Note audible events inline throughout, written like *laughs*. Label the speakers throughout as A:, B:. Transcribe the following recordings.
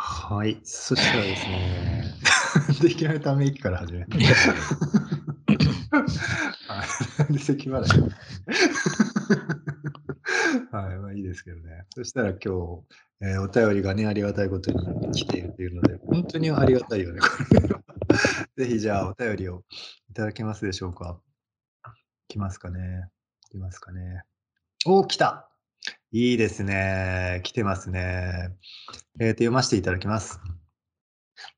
A: はい。そしたらですね、*laughs* でいきなりため息から始めて。*laughs* はい。で、咳払い。はい、まあいいですけどね。そしたら今日、えー、お便りがね、ありがたいことに来ているというので、本当にありがたいよね。ぜひじゃあお便りをいただけますでしょうか？来ますかね？来ますかね？お、来たいいですね。来てますね。え、ー、と、読ませていただきます。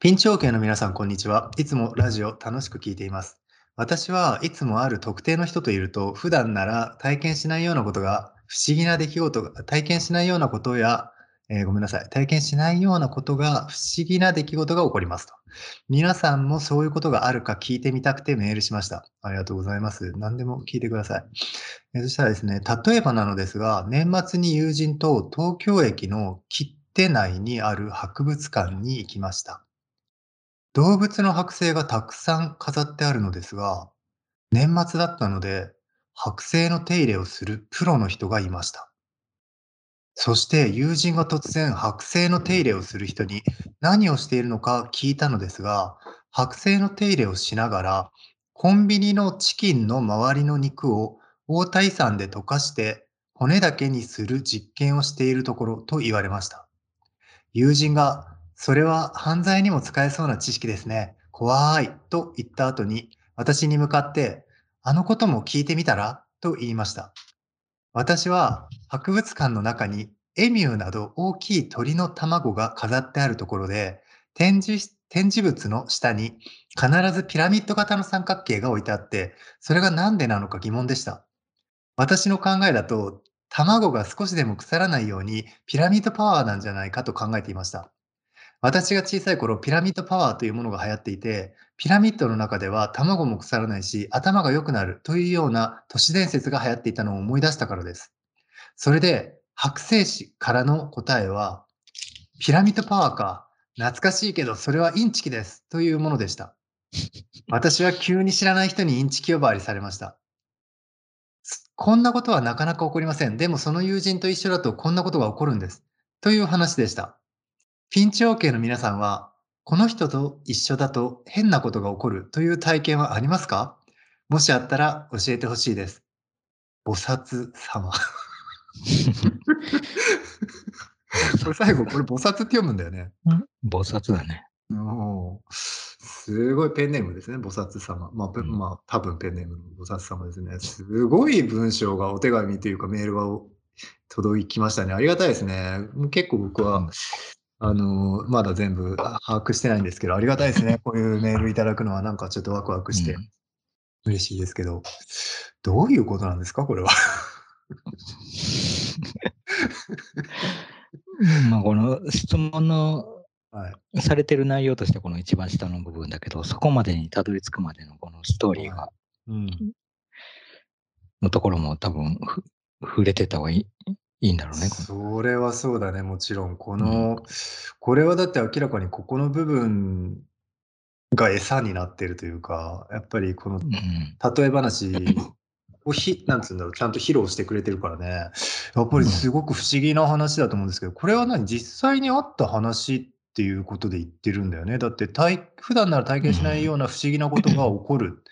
A: ピンチオーケーの皆さん、こんにちは。いつもラジオ楽しく聞いています。私はいつもある特定の人といると、普段なら体験しないようなことが、不思議な出来事が、体験しないようなことや、えー、ごめんなさい。体験しないようなことが、不思議な出来事が起こりますと。皆さんもそういうことがあるか聞いてみたくてメールしました。ありがとうございます。何でも聞いてください。えー、そしたらですね、例えばなのですが、年末に友人と東京駅の切手内にある博物館に行きました。動物の剥製がたくさん飾ってあるのですが、年末だったので、剥製の手入れをするプロの人がいました。そして友人が突然剥製の手入れをする人に何をしているのか聞いたのですが、剥製の手入れをしながら、コンビニのチキンの周りの肉を大体酸で溶かして骨だけにする実験をしているところと言われました。友人が、それは犯罪にも使えそうな知識ですね。怖いと言った後に、私に向かって、あのことも聞いてみたらと言いました。私は博物館の中にエミューなど大きい鳥の卵が飾ってあるところで、展示展示物の下に必ずピラミッド型の三角形が置いてあって、それが何でなのか疑問でした。私の考えだと、卵が少しでも腐らないようにピラミッドパワーなんじゃないかと考えていました。私が小さい頃、ピラミッドパワーというものが流行っていて、ピラミッドの中では卵も腐らないし、頭が良くなるというような都市伝説が流行っていたのを思い出したからです。それで、剥製師からの答えは、ピラミッドパワーか、懐かしいけど、それはインチキですというものでした。私は急に知らない人にインチキ呼ばわりされました。こんなことはなかなか起こりません。でもその友人と一緒だとこんなことが起こるんです。という話でした。ピンチ OK の皆さんはこの人と一緒だと変なことが起こるという体験はありますか？もしあったら教えてほしいです。菩薩様。これ最後、これ菩薩って読むんだよね。
B: 菩薩だね。
A: おすごいペンネームですね、菩薩様。まあ、うん、まあ、多分ペンネームの菩薩様ですね。すごい文章が、お手紙というかメールが届きましたね。ありがたいですね。結構僕は、あの、まだ全部把握してないんですけど、ありがたいですね。*laughs* こういうメールいただくのはなんかちょっとワクワクして、嬉しいですけど、どういうことなんですか、これは。
B: まあ、この質問の、はい、されてる内容としてこの一番下の部分だけど、そこまでにたどり着くまでのこのストーリーが、はい、うん、のところも多分触れてた方がいいいいんだろうね。
A: それはそうだね、もちろん。この、うん、これはだって明らかにここの部分が餌になってるというか、やっぱりこの例え話 *laughs* をひなんつうんだろう、ちゃんと披露してくれてるからね、やっぱりすごく不思議な話だと思うんですけど、これは何、実際にあった話っていうことで言ってるんだよね。だって普段なら体験しないような不思議なことが起こる。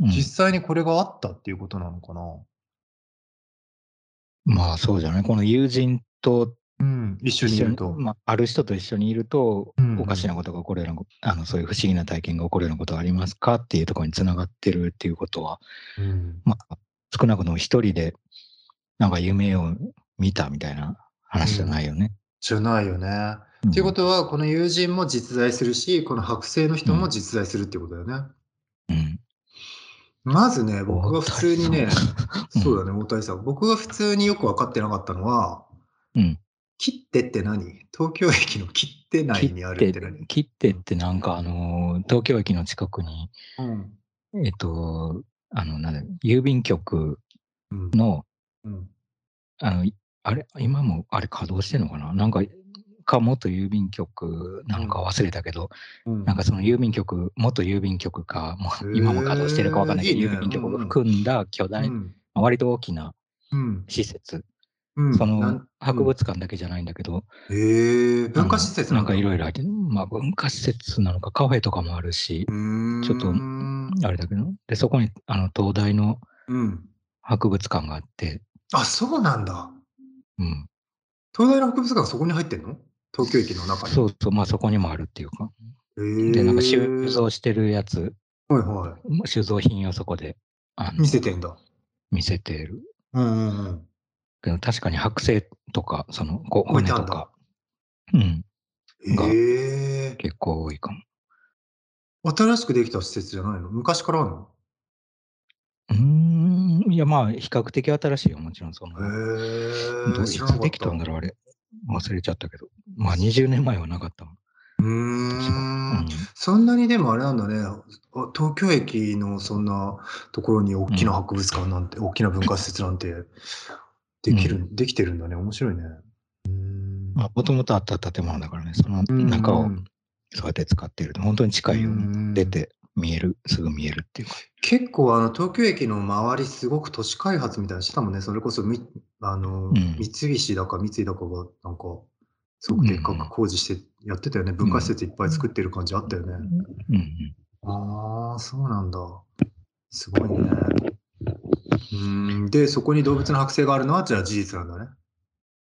A: 実際にこれがあったっていうことなのかな？
B: まあそうじゃない？この友人と
A: うん、一緒にいると。
B: まあ、ある人と一緒にいると、おかしなことが起こるような、あのそういう不思議な体験が起こるようなことがありますかっていうところにつながってるっていうことは、うん、まあ、少なくとも一人で、なんか夢を見たみたいな話じゃないよね？うん、
A: じゃないよね。って、うん、いうことは、この友人も実在するし、この剥製の人も実在するっていうことだよね。うん。まずね、僕が普通にね、そうだね、大谷さん。僕が普通によく分かってなかったのは、うん。切手って何？東京駅の切手内にあるって何？
B: 切手ってなんかあの、東京駅の近くに、うん、えっと、あの、なんだ、郵便局の、うん、うん、あの、あれ？今もあれ稼働してんのかな？なんかか元郵便局なのか忘れたけど、うん、なんかその郵便局、元郵便局か、もう今も稼働してるか分かんないけど、郵便局を含んだ巨大、うん、割と大きな施設。その博物館だけじゃないんだけど、
A: えー、文化施設
B: なんかいろいろ入って、まあ文化施設なのかカフェとかもあるし、ちょっとあれだけど、で、そこにあの東大の博物館があって、
A: あ、そうなんだ。
B: うん。
A: 東大の博物館そこに入ってんの？東京駅の中に？
B: そうそう、まあそこにもあるっていうか。で、なんか収蔵してるやつ、
A: はいはい。
B: 収蔵品をそこで
A: 見せてんだ。
B: 見せてる。
A: うんうんうん。
B: けど確かに剥製とか、その骨とか、うん。
A: ええ
B: 結構多いかも。
A: 新しくできた施設じゃないの？昔からあるの？
B: うん、いや、まあ、比較的新しいよ、もちろん。その、
A: へ
B: どいつできたんだろう、あれ。忘れちゃったけど。まあ、20年前はなかったもん。
A: うーん、そん。なにでもあれなんだね。東京駅のそんなところに大きな博物館なんて、大きな文化施設なんてできる、できてるんだね。面白いね。
B: まあ、もともとあった建物だからね、その中をそうやって使っていると、本当に近いように出て見える、すぐ見えるっていうか。
A: 結構あの東京駅の周りすごく都市開発みたいなしてたもんね。それこそみあの、うん、三菱だか三井だかがなんかすごくでっかく工事してやってたよね。文化施設いっぱい作ってる感じあったよね。
B: うん、
A: ああ、そうなんだ。すごいね。うんで、そこに動物の剥製があるのはじゃあ事実なんだね。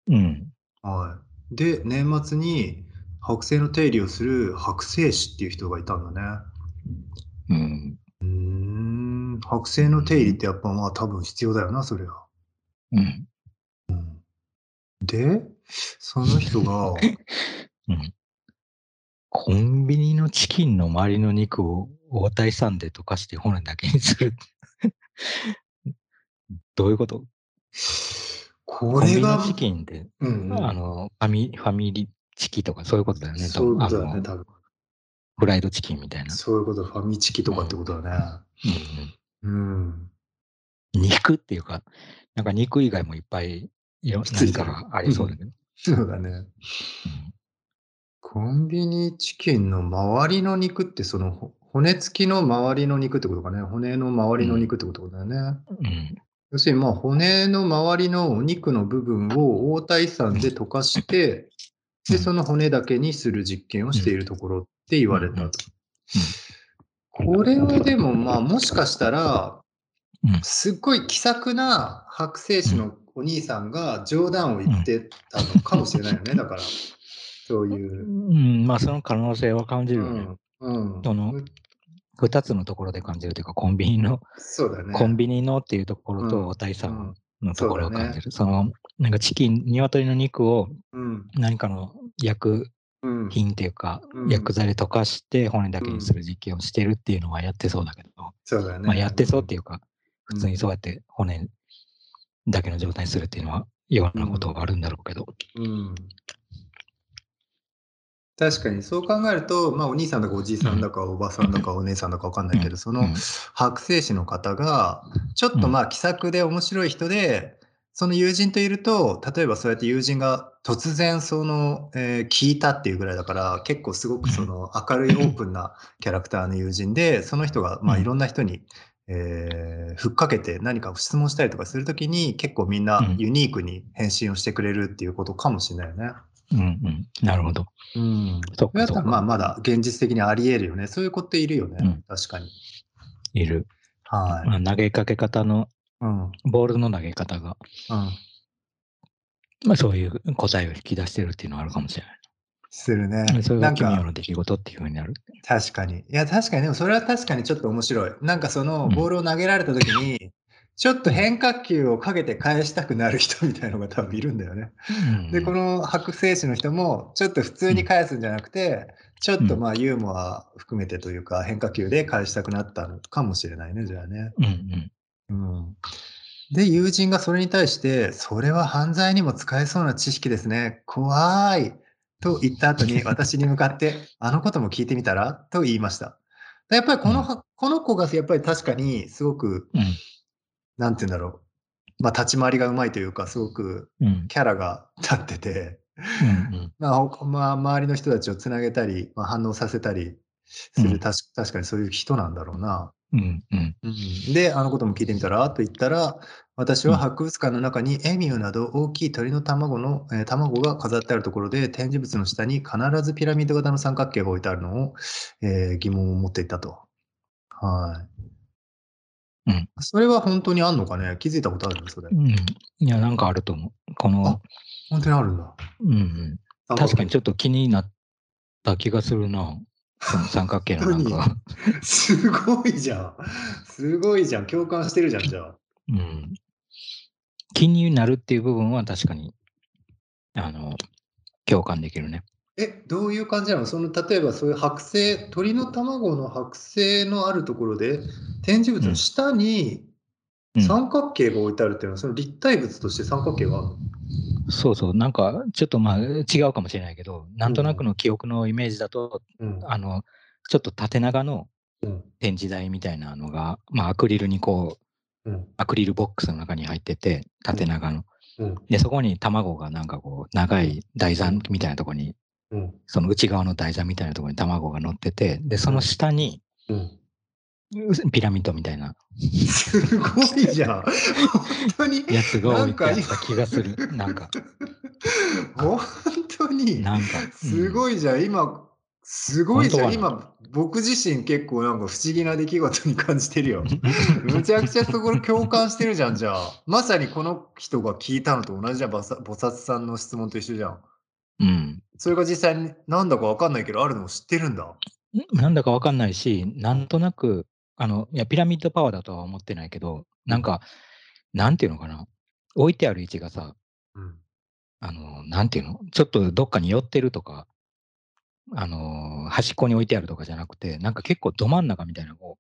B: うん。
A: はい。で、年末に剥製の手入れをする剥製師っていう人がいたんだね。
B: うん。
A: うん。剥製の手入れってやっぱまあ多分必要だよな、それは。
B: うん。
A: うん、で、その人が、*laughs*
B: うん、コンビニのチキンの周りの肉を大体さんで溶かして骨だけにする。*laughs* どういうこと？
A: これが。
B: チキンって、うんうん、あのファミ、ファミリーチキとかそういうことだよね。
A: そういうことだね、多分。
B: フライドチキンみたいな。
A: そういうこと、ファミチキとかってことだね。うん。うん、
B: 肉っていうか、なんか肉以外もいっぱいいろ何かがありそうだけど。
A: そうだね。コンビニチキンの周りの肉って、その骨付きの周りの肉ってことかね。骨の周りの肉ってことだよね。
B: うん。
A: 要するに、まあ、骨の周りのお肉の部分を大体酸で溶かして、で、その骨だけにする実験をしているところって言われたと。これはでも、まあ、もしかしたら、すっごい気さくな剥製師のお兄さんが冗談を言ってたのかもしれないよね、だから。そういう。
B: うん、まあその可能性は感じるよね。
A: うん。うん、
B: その、二つのところで感じるというか、コンビニの、
A: そうだね。
B: コンビニのっていうところと、大さんのところを感じる。その、なんかチキン、鶏の肉を何かの薬品っていうか、薬剤で溶かして骨だけにする実験をしてるっていうのはやってそうだけど、
A: そうだね。
B: まあやってそうっていうか、普通にそうやって骨だけの状態にするっていうのは、ようなことがあるんだろうけど。
A: うん。確かにそう考えると、まあ、お兄さんだかおじいさんだかおばさんだかお姉さんだか分かんないけど、その剥製師の方がちょっとまあ気さくで面白い人でその友人といると例えばそうやって友人が突然その、えー、聞いたっていうぐらいだから結構すごくその明るいオープンなキャラクターの友人でその人がまあいろんな人にえー、ふっかけて何か質問したりとかするときに結構みんなユニークに返信をしてくれるっていうことかもしれないよね。
B: うんうん、なるほど。
A: うん。それだったらまあまだ現実的にあり得るよね。そういう子っているよね。うん、確かに。
B: いる。
A: はい。
B: まあ、投げかけ方の、うん、ボールの投げ方が、
A: うん、
B: まあそういう答えを引き出してるっていうのはあるかもしれない。
A: するね。
B: それが奇妙な出来事っていうふうになる。
A: 確かに。いや、確かに、でもそれは確かにちょっと面白い。なんかそのボールを投げられた時に、うん、ちょっと変化球をかけて返したくなる人みたいなのが多分いるんだよね。うん、で、この白製士の人も、ちょっと普通に返すんじゃなくて、ちょっとまあユーモア含めてというか、変化球で返したくなったのかもしれないね、じゃあね。
B: うん
A: うん。うんで、友人がそれに対して、それは犯罪にも使えそうな知識ですね。怖い。と言った後に *laughs* 私に向かって、あのことも聞いてみたら？と言いました。やっぱりこの、うん、この子がやっぱり確かにすごく、うん、なんて言うんだろう。まあ立ち回りがうまいというか、すごくキャラが *laughs* 立ってて、
B: うん
A: まあ、まあ、周りの人たちをつなげたり、まあ、反応させたりする、うん、確かにそういう人なんだろうな。
B: うんうん
A: うん、で、あのことも聞いてみたらと言ったら、私は博物館の中にエミューなど大きい鳥の卵の、えー、卵が飾ってあるところで展示物の下に必ずピラミッド型の三角形が置いてあるのを、えー、疑問を持っていたと。はい。うん。それは本当にあんのかね？気づいたことあるの？それ。
B: うん。いや、なんかあると思う。この。
A: 本当にあるんだ。
B: うん、うん。確かにちょっと気になった気がするな。*laughs* 三角形のなんか。
A: すごいじゃん。すごいじゃん。共感してるじゃん、じゃあ。
B: うん。気になるっていう部分は確かに、あの、共感できるね。
A: え、どういう感じなの？その、例えばそういう剥製、鳥の卵の剥製のあるところで、展示物の下に三角形が置いてあるっていうのは、うん、その立体物として三角形があるの？
B: そうそう、なんかちょっとまあ違うかもしれないけど、なんとなくの記憶のイメージだと、うん、あの、ちょっと縦長の展示台みたいなのが、まあアクリルにこう、うん、アクリルボックスの中に入ってて、縦長の。うん、で、そこに卵がなんかこう、長い台座みたいなところに、その内側の台座みたいなところに卵が乗ってて、で、その下に、ピラミッドみたいな。
A: すごいじゃん。本当に。
B: やつが置いてあった気がする。なんか。
A: 本当に。なんか。すごいじゃん。今、すごいじゃん。今、僕自身結構なんか不思議な出来事に感じてるよ。むちゃくちゃそこ共感してるじゃん、じゃあ。まさにこの人が聞いたのと同じじゃん、菩薩さんの質問と一緒じゃん。
B: うん。
A: それが実際になんだかわかんないけど、あるのを知ってるんだ。
B: なんだかわかんないし、なんとなくあの、いや、ピラミッドパワーだとは思ってないけど、なんか、なんていうのかな、置いてある位置がさ、うん。あの、なんていうの、ちょっとどっかに寄ってるとか、あの、端っこに置いてあるとかじゃなくて、なんか結構ど真ん中みたいな、こ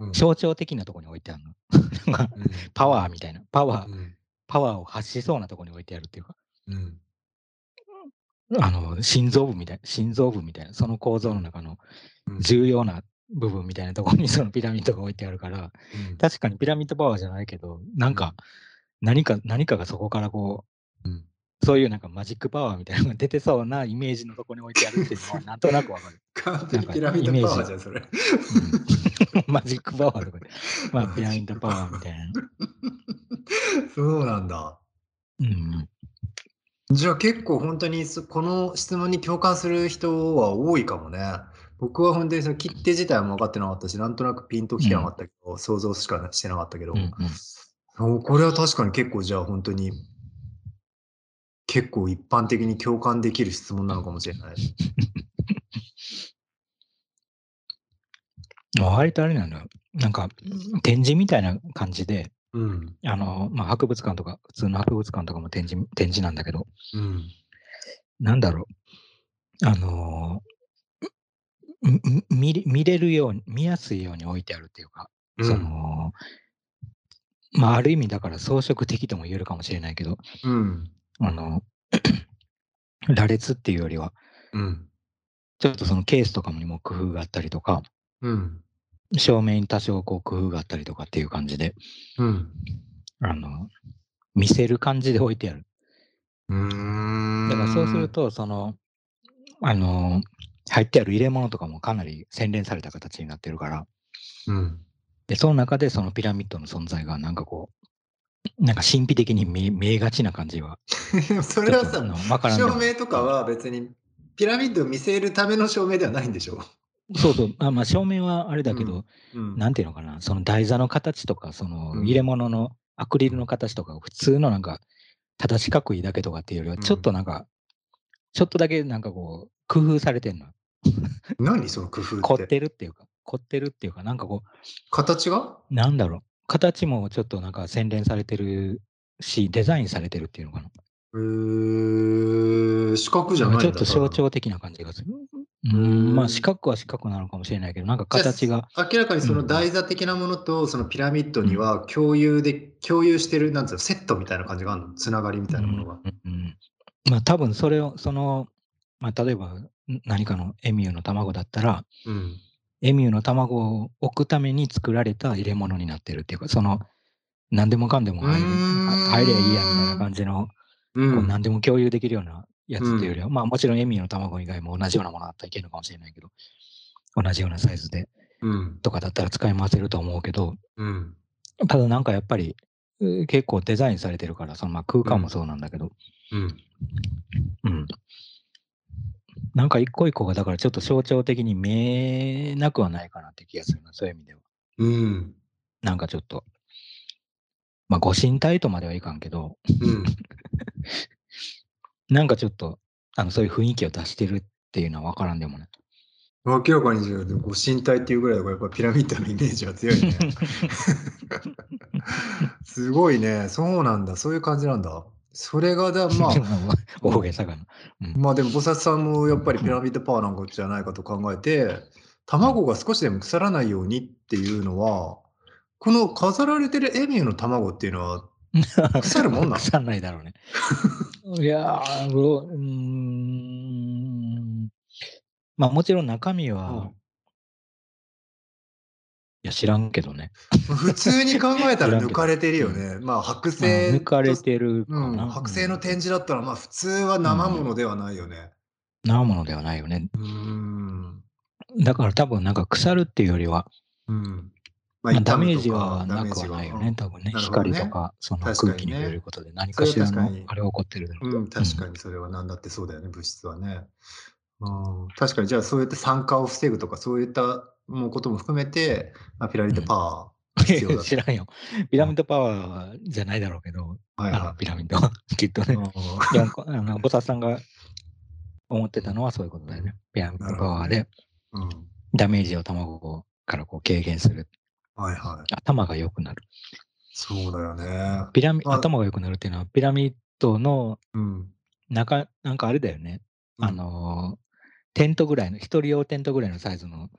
B: う、うん。象徴的なところに置いてあるの。*laughs* なんか、うん。パワーみたいな、パワー、うん。パワーを発しそうなところに置いてあるっていうか、うん。あの、心臓部みたいな、心臓部みたいな、その構造の中の重要な部分みたいなところにそのピラミッドが置いてあるから、うん、確かにピラミッドパワーじゃないけど、なんか、何か、何かがそこからこう、うん、そういうなんかマジックパワーみたいなのが出てそうなイメージのところに置いてあるっていうのは *laughs* なんとなくわかる。
A: 完璧ピラミッドパワーじゃん、それ。
B: うん、*laughs* マジックパワーとかで。まあ、ピラミッドパワーみたいな。
A: そうなんだ。
B: うん。
A: じゃあ結構本当にこの質問に共感する人は多いかもね。僕は本当にその切手自体も分かってなかったし、なんとなくピンときてなかったけど、想像しかしてなかったけど、うんうん、これは確かに結構じゃあ本当に、結構一般的に共感できる質問なのかもしれない。*laughs*
B: 割とあれなんだ。なんか展示みたいな感じで、うん、あの、まあ、博物館とか、普通の博物館とかも展示展示なんだけど、うん、なんだろう、あの見見れるように、見やすいように置いてあるっていうか、うん、その、まあ、ある意味だから装飾的とも言えるかもしれないけど、うん、あの、*clears throat* 羅列っていうよりは、うん、ちょっとそのケースとかにも工夫があったりとか、うん、照明に多少こう工夫があったりとかっていう感じで、うん、あの、見せる感じで置いてある。だからそうすると、その、あの、入ってある入れ物とかもかなり洗練された形になってるから、うん。で、その中でそのピラミッドの存在がなんかこう、なんか神秘的に見見えがちな感じは。*laughs*
A: それはさ、照明とかは別にピラミッドを見せるための照明ではないんでしょ？
B: そうそう。あまあ、照明はあれだけど、うん。うん、なんていうのかな、その台座の形とか、その入れ物のアクリルの形とか、普通のなんか、ただ四角いだけとかっていうよりは、ちょっとなんか、ちょっとだけなんかこう、工夫されてんの？
A: 何その工夫って？
B: 凝ってるっていうか、凝ってるっていうか、なんかこう。
A: 形が？
B: なんだろう。形もちょっとなんか洗練されてるし、デザインされてるっていうのかな。
A: へー、四角じゃないん
B: だちょっと象徴的な感じがする。うん、まあ四角は四角なのかもしれないけど、なんか形が。
A: 明らかにその台座的なものと、そのピラミッドには共有で、うん、共有してる、なんつうの、セットみたいな感じがあるの？つながりみたいなものが。うん、うん、
B: まあ多分それを、その、まあ例えば何かのエミューの卵だったら、うん、エミューの卵を置くために作られた入れ物になってるっていうか、その、何でもかんでも入る入ればいいやみたいな感じの、うん、こう何でも共有できるようなやつっていうよりは、うん、まあもちろんエミューの卵以外も同じようなものだったらいけるのかもしれないけど、同じようなサイズで。とかだったら使い回せると思うけど、うん、ただなんかやっぱり結構デザインされてるから、そのまあ空間もそうなんだけど、うん。うん。なんか一個一個がだからちょっと象徴的に見えなくはないかなって気がするな、そういう意味では。うん。なんかちょっと、まあご神体とまではいかんけど、うん、*laughs* なんかちょっと、あのそういう雰囲気を出してるっていうのは分からんでもない。
A: 明らかにご神体っていうぐらいだからやっぱピラミッドのイメージが強いね。*laughs* *laughs* すごいね。そうなんだ。そういう感じなんだ。それがだ、まあ、*laughs*
B: 大げさかな。
A: うん、まあでも、菩薩さんもやっぱりピラミッドパワーなんかじゃないかと考えて、卵が少しでも腐らないようにっていうのは、この飾られてるエミューの卵っていうのは、腐るもんなの？*laughs*
B: 腐らないだろうね。*laughs* いやー、うん。まあもちろん中身は、いや、知らんけどね。*laughs*
A: 普通に考えたら抜かれてるよね。まあ、剥製。
B: 抜かれてる
A: かな。うん、剥製の展示だったら、まあ、普通は生ものではないよね。
B: うん、生ものではないよね。うん。だから多分、なんか腐るっていうよりは、うん。まあ、ダメージはなくはないよね、多分ね。ね光とか、その空気に触れることで何かしらのあれ起こってるだろ
A: う、うん、確かにそれは何だってそうだよね、物質はね。うん、確かに、じゃあそうやって酸化を防ぐとか、そういったもうことも含めて、まあ、ピラミッドパワー
B: 必要だ、*laughs* 知らんよ。ピラミッドパワーじゃないだろうけど、はいはい、ピラミッド *laughs* きっとね。いや *laughs* あの菩薩さんが思ってたのはそういうことだよね。ピラミッドパワーで、うん、ダメージを卵からこう軽減する。はいはい。頭が良くなる。
A: そうだよね。
B: ピラミ頭が良くなるっていうのは、ピラミッドの中、なんかあれだよね。あの、テントぐらいの、一人用テントぐらいのサイズの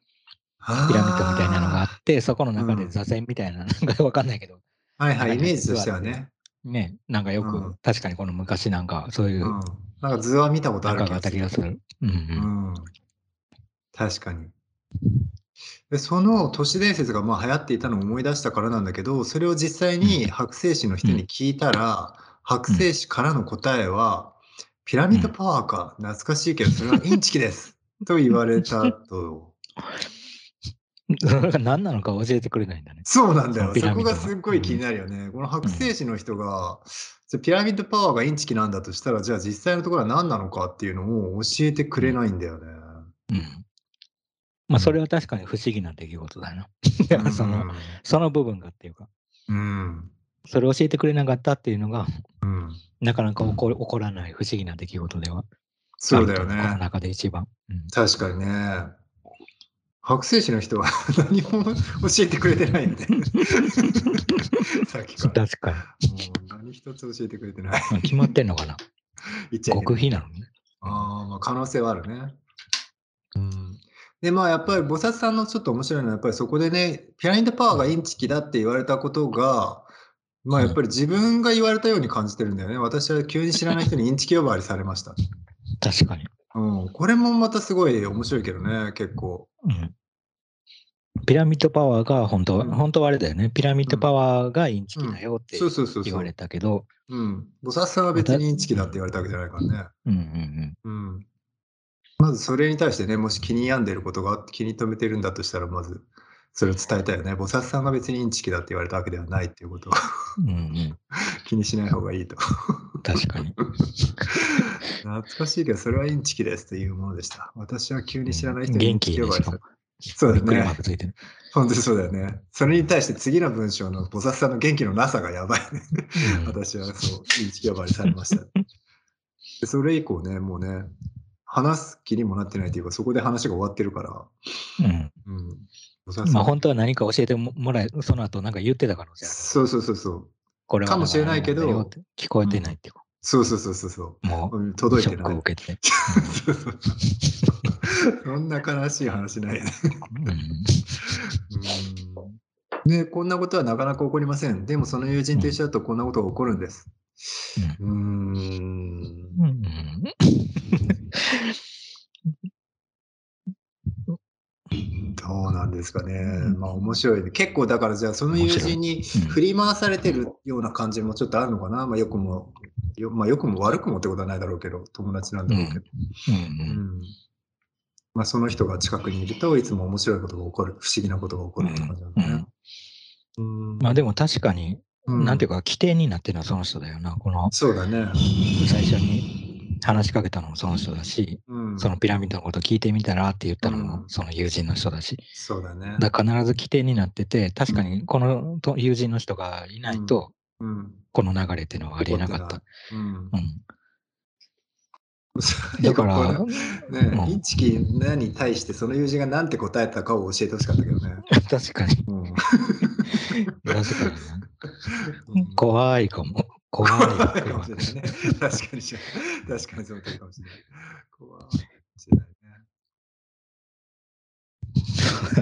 B: ピラミッドみたいなのがあって、そこの中で座禅みたいな、なんかわかんないけど。
A: はいはい、イメージとしてはね。
B: ね、なんかよく、うん、確かにこの昔なんか、そういう、うん、
A: なんか図は見たことある
B: 気がする。うん、うん、
A: 確かに。でその都市伝説がまあ流行っていたのを思い出したからなんだけど、それを実際に剥製師の人に聞いたら、剥製師からの答えは、ピラミッドパワーか、懐かしいけど、それはインチキです。と言われたと。*laughs* *laughs*
B: 何なのか教えてくれないんだね。
A: そうなんだよ。そこがすっごい気になるよね。うん、この剥製師の人が、うん、ピラミッドパワーがインチキなんだとしたら、じゃあ実際のところは何なのかっていうのを教えてくれないんだよね。うん。
B: まあ、それは確かに不思議な出来事だな。うん、*laughs* その、その部分がっていうか。うん。それを教えてくれなかったっていうのが、うん、なかなか起こ起こらない不思議な出来事では。
A: そうだよね。こ
B: の中で一番。
A: うん、確かにね。白製師の人は *laughs* 何も教えてくれてないんで *laughs* さっきから。
B: 確か
A: に。もう何一つ教えてくれてない。
B: 決まってんのかな *laughs* 極秘なのね。
A: ああ、まあ可能性はあるね。うん。で、まあやっぱり菩薩さんのちょっと面白いのは、やっぱりそこでね、ピラミッドパワーがインチキだって言われたことが、まあやっぱり自分が言われたように感じてるんだよね。私は急に知らない人にインチキ呼ばわりされました。
B: 確かに。
A: うん、これもまたすごい面白いけどね、結構。うん。
B: ピラミッドパワーが本当、うん、本当はあれだよね。ピラミッドパワーがインチキだよって言われたけど。
A: うん。菩薩さんは別にインチキだって言われたわけじゃないからね。うんうんうん。うん。まずそれに対してね、もし気に病んでることがあって気に留めてるんだとしたら、まずそれを伝えたいよね。菩薩さんが別にインチキだって言われたわけではないっていうことをうん、*laughs* 気にしない方がいいと。
B: 確かに。*laughs*
A: 懐かしいけど、それはインチキですというものでした。私は急に知らない人
B: に元気呼ばれた。
A: そうだよね。本当にそうだよね。それに対して次の文章の菩薩さんの元気のなさがやばいね。うん、私はそう、インチキ呼ばれされました。でそれ以降ね、もうね、話す気にもなってないというか、そこで話が終わってるから。うん。
B: うんまあ本当は何か教えてもらえ、その後なんか言ってた可能性ある。
A: そうそうそうそう。これはかもしれないけど、
B: 聞こえてないっていう、うん、
A: そうそうそうそう。もう、届いてない。ショックを受けて。そんな悲しい話ないよね。うん、ね、こんなことはなかなか起こりません。でもその友人と一緒だとこんなことが起こるんです。うん。うんどうなんですかね。まあ面白いね。結構だからじゃあその友人に振り回されてるような感じもちょっとあるのかな。まあよくも、よまあよくも悪くもってことはないだろうけど、友達なんだろうけど。うん。うんまあ、その人が近くにいるといつも面白いことが起こる、不思議なことが起こるって感じなんだね。
B: うん、まあでも確かに、うん、なんていうか、起点になってるのはその人だよな、この。
A: そうだね。
B: 最初に話しかけたのもその人だし、うん、そのピラミッドのこと聞いてみたらって言ったのもその友人の人だし。
A: そうだね。
B: だから必ず起点になってて、確かにこの友人の人がいないと、この流れっていうのはありえなかった。うん
A: だから、ね、インチキ何に対してその友人が何て答えたかを教えてほしかったけどね。*laughs*
B: 確かに。うん、*laughs* 確かにね。怖いかも。怖いかもしれない
A: ね。*laughs* 確かに、確かにその通りかもしれない。怖い
B: ね。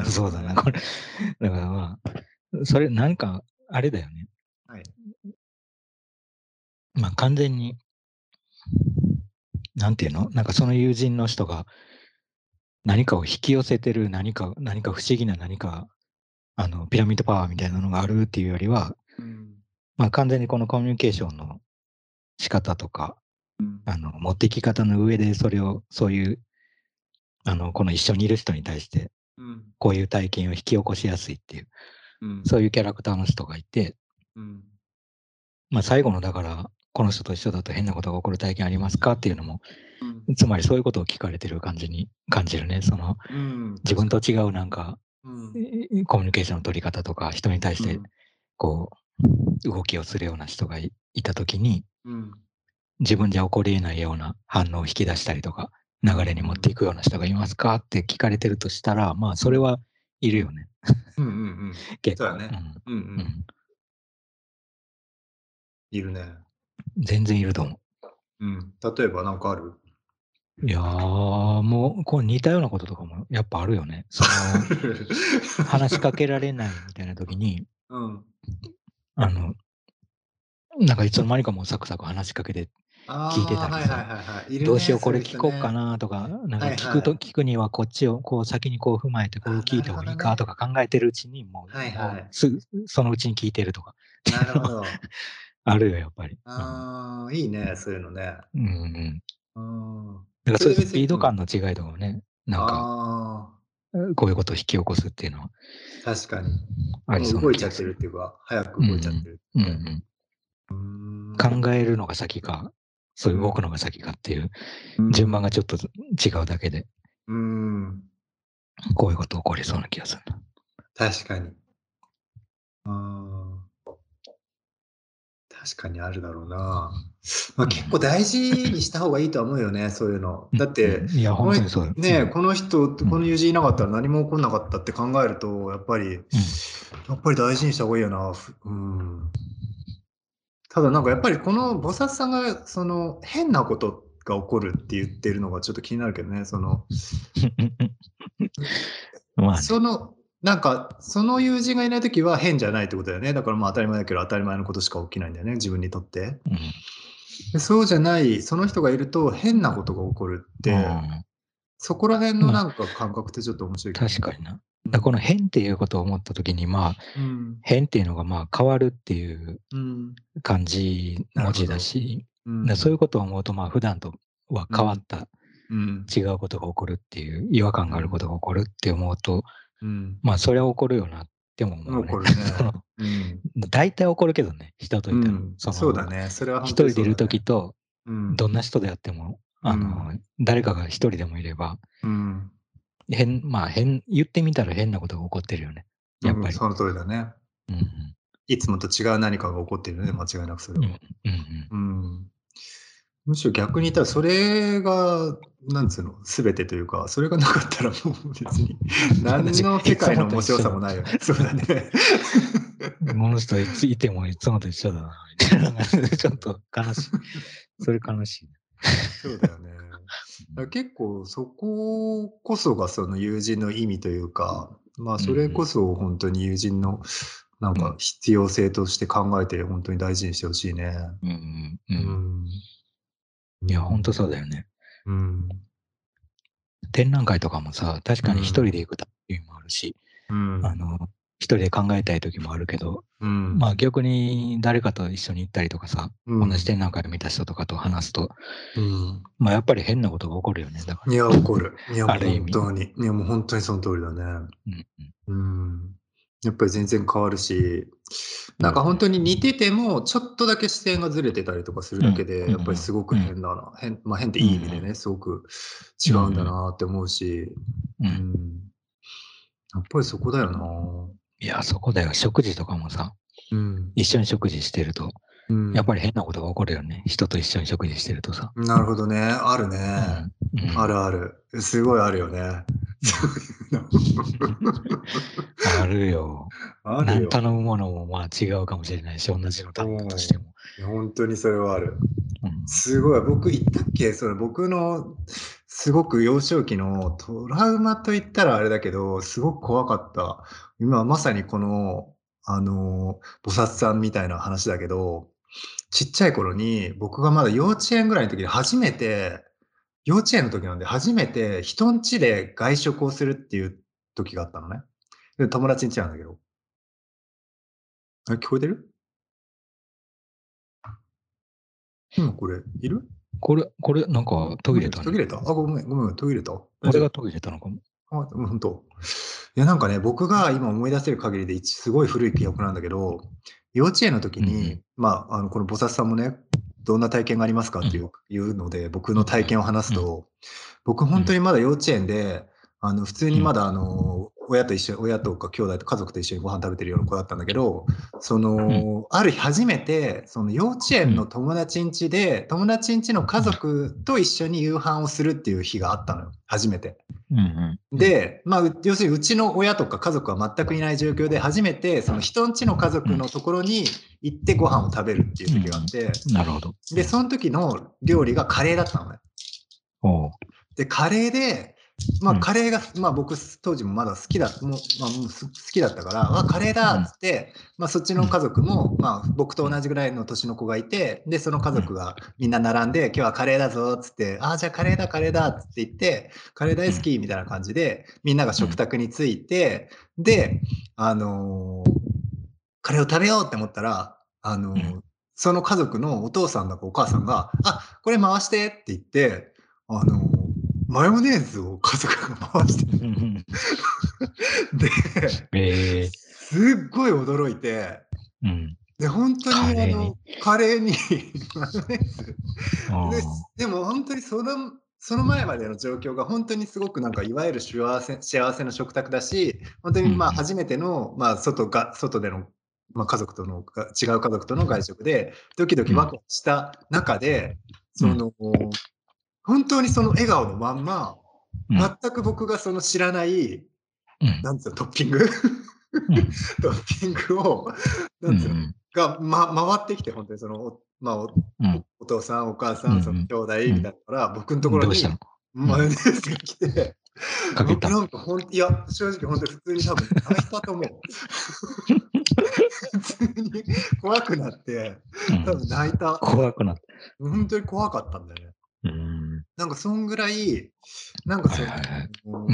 B: そうだな、これ。だからまあ、それなんか、あれだよね。はい。まあ完全に、なんていうの？なんかその友人の人が何かを引き寄せてる何か、何か不思議な何か、あの、ピラミッドパワーみたいなのがあるっていうよりは、うん、まあ完全にこのコミュニケーションの仕方とか、うん、あの、持ってき方の上でそれを、そういう、あの、この一緒にいる人に対して、こういう体験を引き起こしやすいっていう、うん、そういうキャラクターの人がいて、まあ最後のだから、この人と一緒だと変なことが起こる体験ありますかっていうのも、うん、つまりそういうことを聞かれてる感じに感じるね。その、うん、自分と違うなんか、うん、コミュニケーションの取り方とか、人に対して、こう、動きをするような人がいたときに、自分じゃ起こり得ないような反応を引き出したりとか、流れに持っていくような人がいますか？って聞かれてるとしたら、まあ、それはいるよね。
A: うんうんうん。*laughs* 結構。ね。うんうん。いるね。
B: 全然いると思う。
A: うん。例えば何かある？
B: いやー、もう、こう似たようなこととかもやっぱあるよね。その、*laughs* 話しかけられないみたいな時に、うん。あの、なんかいつの間にかもうサクサク話しかけて聞いてたりさ、どうしようこれ聞こうかなとか、なんか聞くと、聞くにはこっちをこう先にこう踏まえてこれを聞いた方がいいかとか考えてるうちにもう、はいはい、すそのうちに聞いてるとか。なるほど。*laughs* あるよ、やっぱり。
A: ああ、いいね、そういうのね。うん
B: うん。だからそういうスピード感の違いとかもね、なんか、こういうことを引き起こすっていうのは。
A: 確かに。ありそう動いちゃってるっていうか、早く動いちゃってる。うんうん
B: 考えるのが先か、そういう動くのが先かっていう順番がちょっと違うだけで、うん、こういうこと起こりそうな気がするな。
A: 確かに。あ確かにあるだろうな。まあ、結構大事にした方がいいとは思うよね、そういうの。だって、いや、本当にそうね、この人、この友人いなかったら何も起こんなかったって考えると、やっぱり、やっぱり大事にした方がいいよな。うん。ただなんかやっぱりこの菩薩さんが、その変なことが起こるって言ってるのがちょっと気になるけどね、その、*laughs* まあ、その、なんか、その友人がいないときは変じゃないってことだよね。だからまあ当たり前だけど当たり前のことしか起きないんだよね、自分にとって。うん、そうじゃない、その人がいると変なことが起こるって、うん、そこら辺のなんか感覚ってちょっと面白い、
B: ね、確かにな。だこの変っていうことを思ったときに、まあ、うん、変っていうのがまあ変わるっていう感じ、文字だし、だそういうことを思うと、まあ普段とは変わった、違うことが起こるっていう、違和感があることが起こるって思うと、うん、まあ、それは起こるよなっても思う、ね。起こるね。*laughs* うん、大体起こるけどね、人といたら。うん、
A: そそうだね。それは
B: 一人でいる時と、どんな人であっても、あの、誰かが一人でもいれば、変、まあ変、言ってみたら変なことが起こってるよね。やっぱり。
A: その通りだね。うん、いつもと違う何かが起こってるよね、間違いなくそれは。うん、むしろ逆に言ったら、それが、なんつうの、すべてというか、それがなかったらもう別に、*laughs* 何の世界の面白さもないよね。そうだね。*laughs*
B: この人いてもいつもと一緒だな、みたいな。ちょっと悲しい。それ悲しい。
A: そうだよね。*laughs* 結構そここそがその友人の意味というか、まあそれこそ本当に友人のなんか必要性として考えて本当に大事にしてほしいね。うんうんうん。うん
B: いや、ほんとそうだよね。うん。展覧会とかもさ、確かに一人で行くためもあるし、うん、あの、一人で考えたい時もあるけど、うん、まあ逆に誰かと一緒に行ったりとかさ、うん、同じ展覧会見た人とかと話すと、うん、まあやっぱり変なことが起こるよね。だから
A: いや、起こる。いや、もう本当に。いや、もう本当にその通りだね。うん、うんやっぱり全然変わるし、なんか本当に似てても、ちょっとだけ視点がずれてたりとかするだけで、やっぱりすごく変だな。変、まあ変っていい意味でね、すごく違うんだなって思うし、うん。やっぱりそこだよな。
B: いや、そこだよ。食事とかもさ、うん、一緒に食事してると、うん、やっぱり変なことが起こるよね。人と一緒に食事してるとさ。
A: なるほどね。あるね。うん、あるある。すごいあるよね。
B: あるよ。あるよ。*laughs* 頼むものもまあ違うかもしれないし、同じの頼むとしても。
A: 本当にそれはある。すごい。僕言ったっけ？それ僕のすごく幼少期のトラウマと言ったらあれだけど、すごく怖かった。今まさにこの、あの、菩薩さんみたいな話だけど、ちっちゃい頃に僕がまだ幼稚園ぐらいの時に初めて、幼稚園の時なんで初めて人ん家で外食をするっていう時があったのね。で友達ん家なんだけど。あ、聞こえてる？今これ、いる？
B: これ、これ、なんか途切れた、
A: ね、途切れたあ、ごめん、ごめん、途切れた
B: 俺が途切れたのかも。
A: あ、本当。いや、なんかね、僕が今思い出せる限りで、すごい古い記憶なんだけど、幼稚園の時に、うん、まあ、あの、この菩薩さんもね、どんな体験がありますかっていう,、いうので、僕の体験を話すと、僕本当にまだ幼稚園で、あの、普通にまだあの、親と一緒、親とか兄弟と家族と一緒にご飯食べてるような子だったんだけど、その、ある日初めて、その幼稚園の友達ん家で、友達ん家の家族と一緒に夕飯をするっていう日があったのよ。初めて。で、まあ、要するにうちの親とか家族は全くいない状況で、初めてその人んちの家族のところに行ってご飯を食べるっていう時があって、
B: なるほど。
A: で、その時の料理がカレーだったのね。で、カレーで、まあ、カレーが、まあ、僕、当時もまだ好きだ、もう、まあ、もう好きだったから、あ、カレーだっつって、まあ、そっちの家族も、まあ、僕と同じぐらいの年の子がいて、で、その家族がみんな並んで、今日はカレーだぞっつって、あ、じゃあカレーだ、カレーだっつって言って、カレー大好きみたいな感じで、みんなが食卓について、で、あのー、カレーを食べようって思ったら、あのー、その家族のお父さんだかお母さんが、あ、これ回してって言って、あのーマヨネーズを家族が回してる。で、えー、すっごい驚いて、うん、で、本当にあのカレーに。*laughs* マヨネーズ。で。でも本当にそのその前までの状況が本当にすごくなんかいわゆる幸せ幸せの食卓だし、本当にまあ初めての、まあ、外が外での、まあ、家族との違う家族との外食でドキドキワクワクした中で、その、本当にその笑顔のまんま、うん、全く僕がその知らない、うん、なんつうの、トッピング？*laughs* トッピングを、なんつうの、が、ま、回ってきて、本当にその、まあお、お父さん、お母さん、その兄弟みたいなから、僕のところにマヨネーズが来て、僕なんかほん、いや、正直本当に普通に多分泣いたと思う。*laughs* 普通に怖くなって、多分泣いた。
B: 怖くなって。
A: 本当に怖かったんだよね。うん、なんかそんぐらい、なんかその、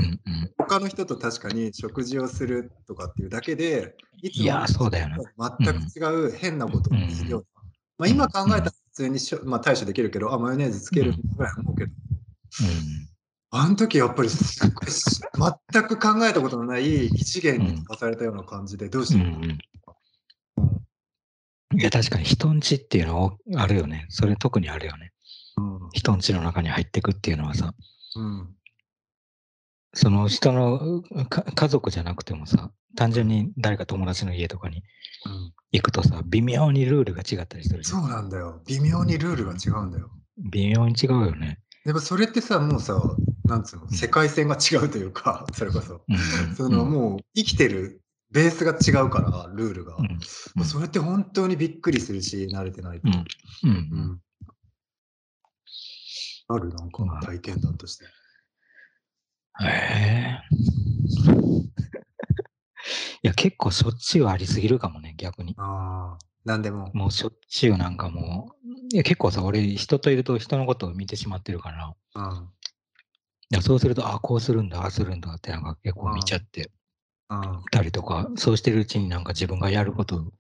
A: 他の人と確かに食事をするとかっていうだけで、
B: いつもそうだよ
A: 全く違う変なことをするような。まあ、今考えたら普通にしょ、まあ、対処できるけど、あ、マヨネーズつけるぐらい思うけど、あの時やっぱり全く考えたことのない異次元に飛ばされたような感じで、どうしても、
B: いや、確かに人んちっていうのあるよね。それ特にあるよね。人んちの中に入っていくっていうのはさ、うん、その人の家族じゃなくてもさ、単純に誰か友達の家とかに行くとさ、微妙にルールが違ったりする
A: そうなんだよ。微妙にルールが違うんだよ。
B: 微妙に違うよね。
A: でもそれってさ、もうさ、なんつうの、世界線が違うというか、*laughs* それこそ。うん、その、もう生きてるベースが違うから、ルールが。うん、それって本当にびっくりするし、慣れてないと。うん、あるなんか体験談として。
B: へえ *laughs* いや、結構しょっちゅうありすぎるかもね、逆に。あ
A: あ、なんでも。
B: もうしょっちゅうなんかもう、いや結構さ、俺、人といると人のことを見てしまってるから、うん、いやそうすると、あこうするんだ、ああするんだってなんか結構見ちゃって。たりとか、そうしてるうちになんか自分がやること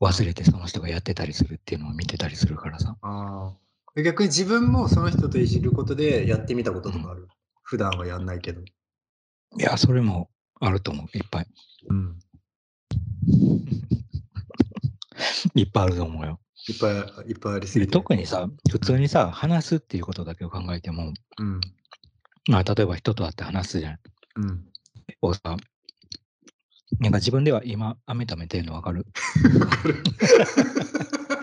B: を忘れてその人がやってたりするっていうのを見てたりするからさ。
A: ああ。逆に自分もその人といじることでやってみたこととかある、うん、普段はやんないけど。
B: いや、それもあると思う、いっぱい。うん。*laughs* いっぱいあると思うよ。
A: いっぱい、いっぱいありすぎ
B: て。特にさ、普通にさ、話すっていうことだけを考えても、うん、まあ、例えば人と会って話すじゃん。うん。をさ、なんか自分では今、雨ためてるの分かる *laughs*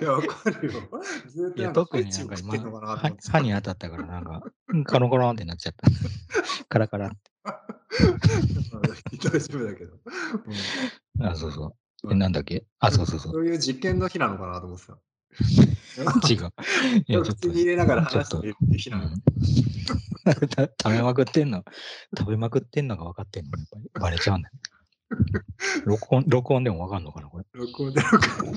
A: いや、わかるよ。ずっとなんか特になんか
B: 今、歯に当たったから、なんか、カロコロンってなっちゃった。*laughs* カラカラって。
A: 大丈夫だけど。
B: うん、あ、そうそう。え、なんだっけ？あ、そうそうそう。
A: そういう実験の日なのかなと思ってた。
B: 違う。*laughs*
A: いや、普通に入れながら話してる日なの。*laughs*
B: 食べまくってんの、食べまくってんのが分かってんの、やっぱり。バレちゃうんだよ。*laughs* 録音、録音でも分かんのかな、これ。
A: 録音で分かる。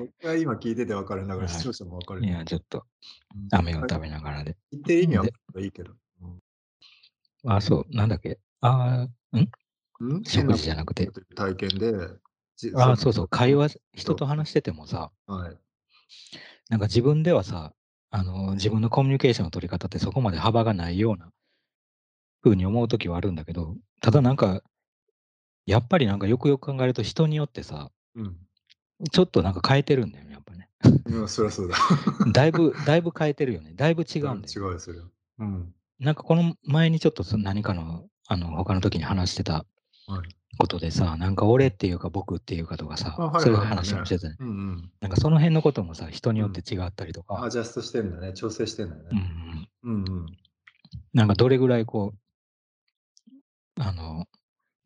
A: 僕は今聞いてて分かるんだから、視聴者も分かる。
B: いや、ちょっと、飴を食べながらで。
A: 言ってる意味はいいけど。
B: あ、そう、なんだっけ。ああ、ん食事じゃなくて。
A: 体験で。
B: あそうそう、会話、人と話しててもさ、はい、なんか自分ではさ、あの自分のコミュニケーションの取り方ってそこまで幅がないようなふうに思うときはあるんだけど、ただなんか、やっぱりなんかよくよく考えると人によってさ、うん、ちょっとなんか変えてるんだよね、やっぱね。
A: うん、そりゃそうだ。*laughs*
B: だいぶ、だいぶ変えてるよね。だいぶ違うんだ
A: よ。違うよ、それ
B: うん。なんかこの前にちょっと何かの、あの、他の時に話してたことでさ、なんか俺っていうか僕っていうかとかさ、そういう話もしてたね。うんうん、なんかその辺のこともさ、人によって違ったりとか。
A: アジャストしてんだね、調整してんだよね。うんうん。うんうん、
B: なんかどれぐらいこう、あの、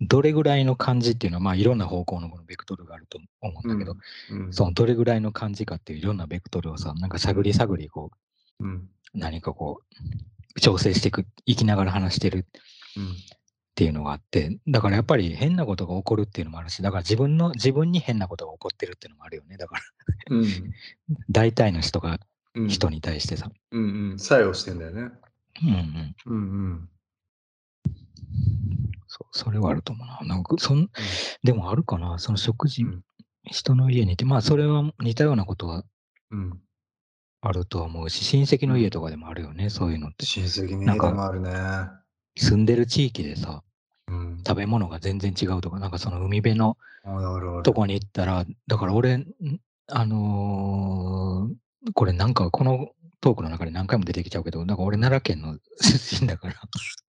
B: どれぐらいの感じっていうのは、まあいろんな方向のこのベクトルがあると思うんだけど、うんうん、そのどれぐらいの感じかっていういろんなベクトルをさ、なんか探り探りこう、うん、何かこう、調整していく、生きながら話してるっていうのがあって、だからやっぱり変なことが起こるっていうのもあるし、だから自分の、自分に変なことが起こってるっていうのもあるよね。だからうん、*laughs* 大体の人が人に対してさ。
A: うん、うん、うん、作用してんだよね。うんうん。うんうん。
B: そう、それはあると思うな。なんか、そん、でもあるかな、その食事、人の家にいて、まあそれは似たようなことは、うん、あると思うし、親戚の家とかでもあるよね、そういうのって。
A: 親戚の家でもあるね。
B: 住んでる地域でさ、うん、食べ物が全然違うとか、なんかその海辺のとこに行ったら、だから俺、あのー、これなんかこのトークの中で何回も出てきちゃうけど、なんか俺奈良県の出身だから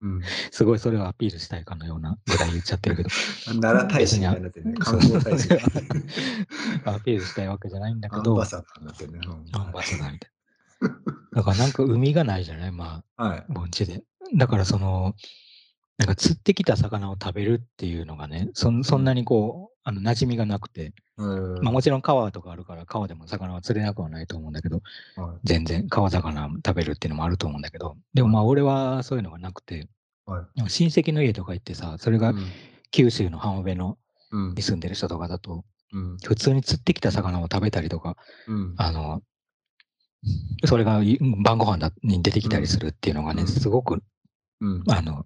B: うん、すごいそれをアピールしたいかのようなぐらい言っちゃってるけど。*laughs*
A: 奈良大使になってね、観光大使。*laughs*
B: アピールしたいわけじゃないんだけど、
A: アンバサダーになってね。
B: アンバサダーみたいな。だからなんか海がないじゃないまあ、はい、盆地で。だからその、なんか釣ってきた魚を食べるっていうのがね、そそんなにこう、あの馴染みがなくて、まあ、もちろん川とかあるから川でも魚は釣れなくはないと思うんだけど、はい、全然川魚食べるっていうのもあると思うんだけど、でもまあ俺はそういうのがなくて、はい、親戚の家とか行ってさ、それが九州の浜辺の、に住んでる人とかだと、うん、普通に釣ってきた魚を食べたりとか、うん、あの、それが晩ご飯に出てきたりするっていうのがね、すごく、あの、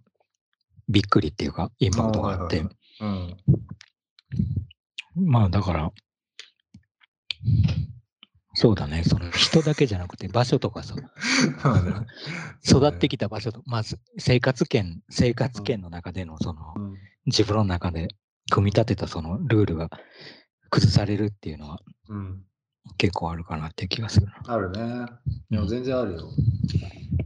B: びっくりっていうか、インパクトがあって。まあだから、そうだね、その人だけじゃなくて場所とかさ、*laughs* 育ってきた場所と、まず生活圏、生活圏の中でのその、自分の中で組み立てたそのルールが崩されるっていうのは、結構あるかなって気がする
A: あるね。でも全然あるよ。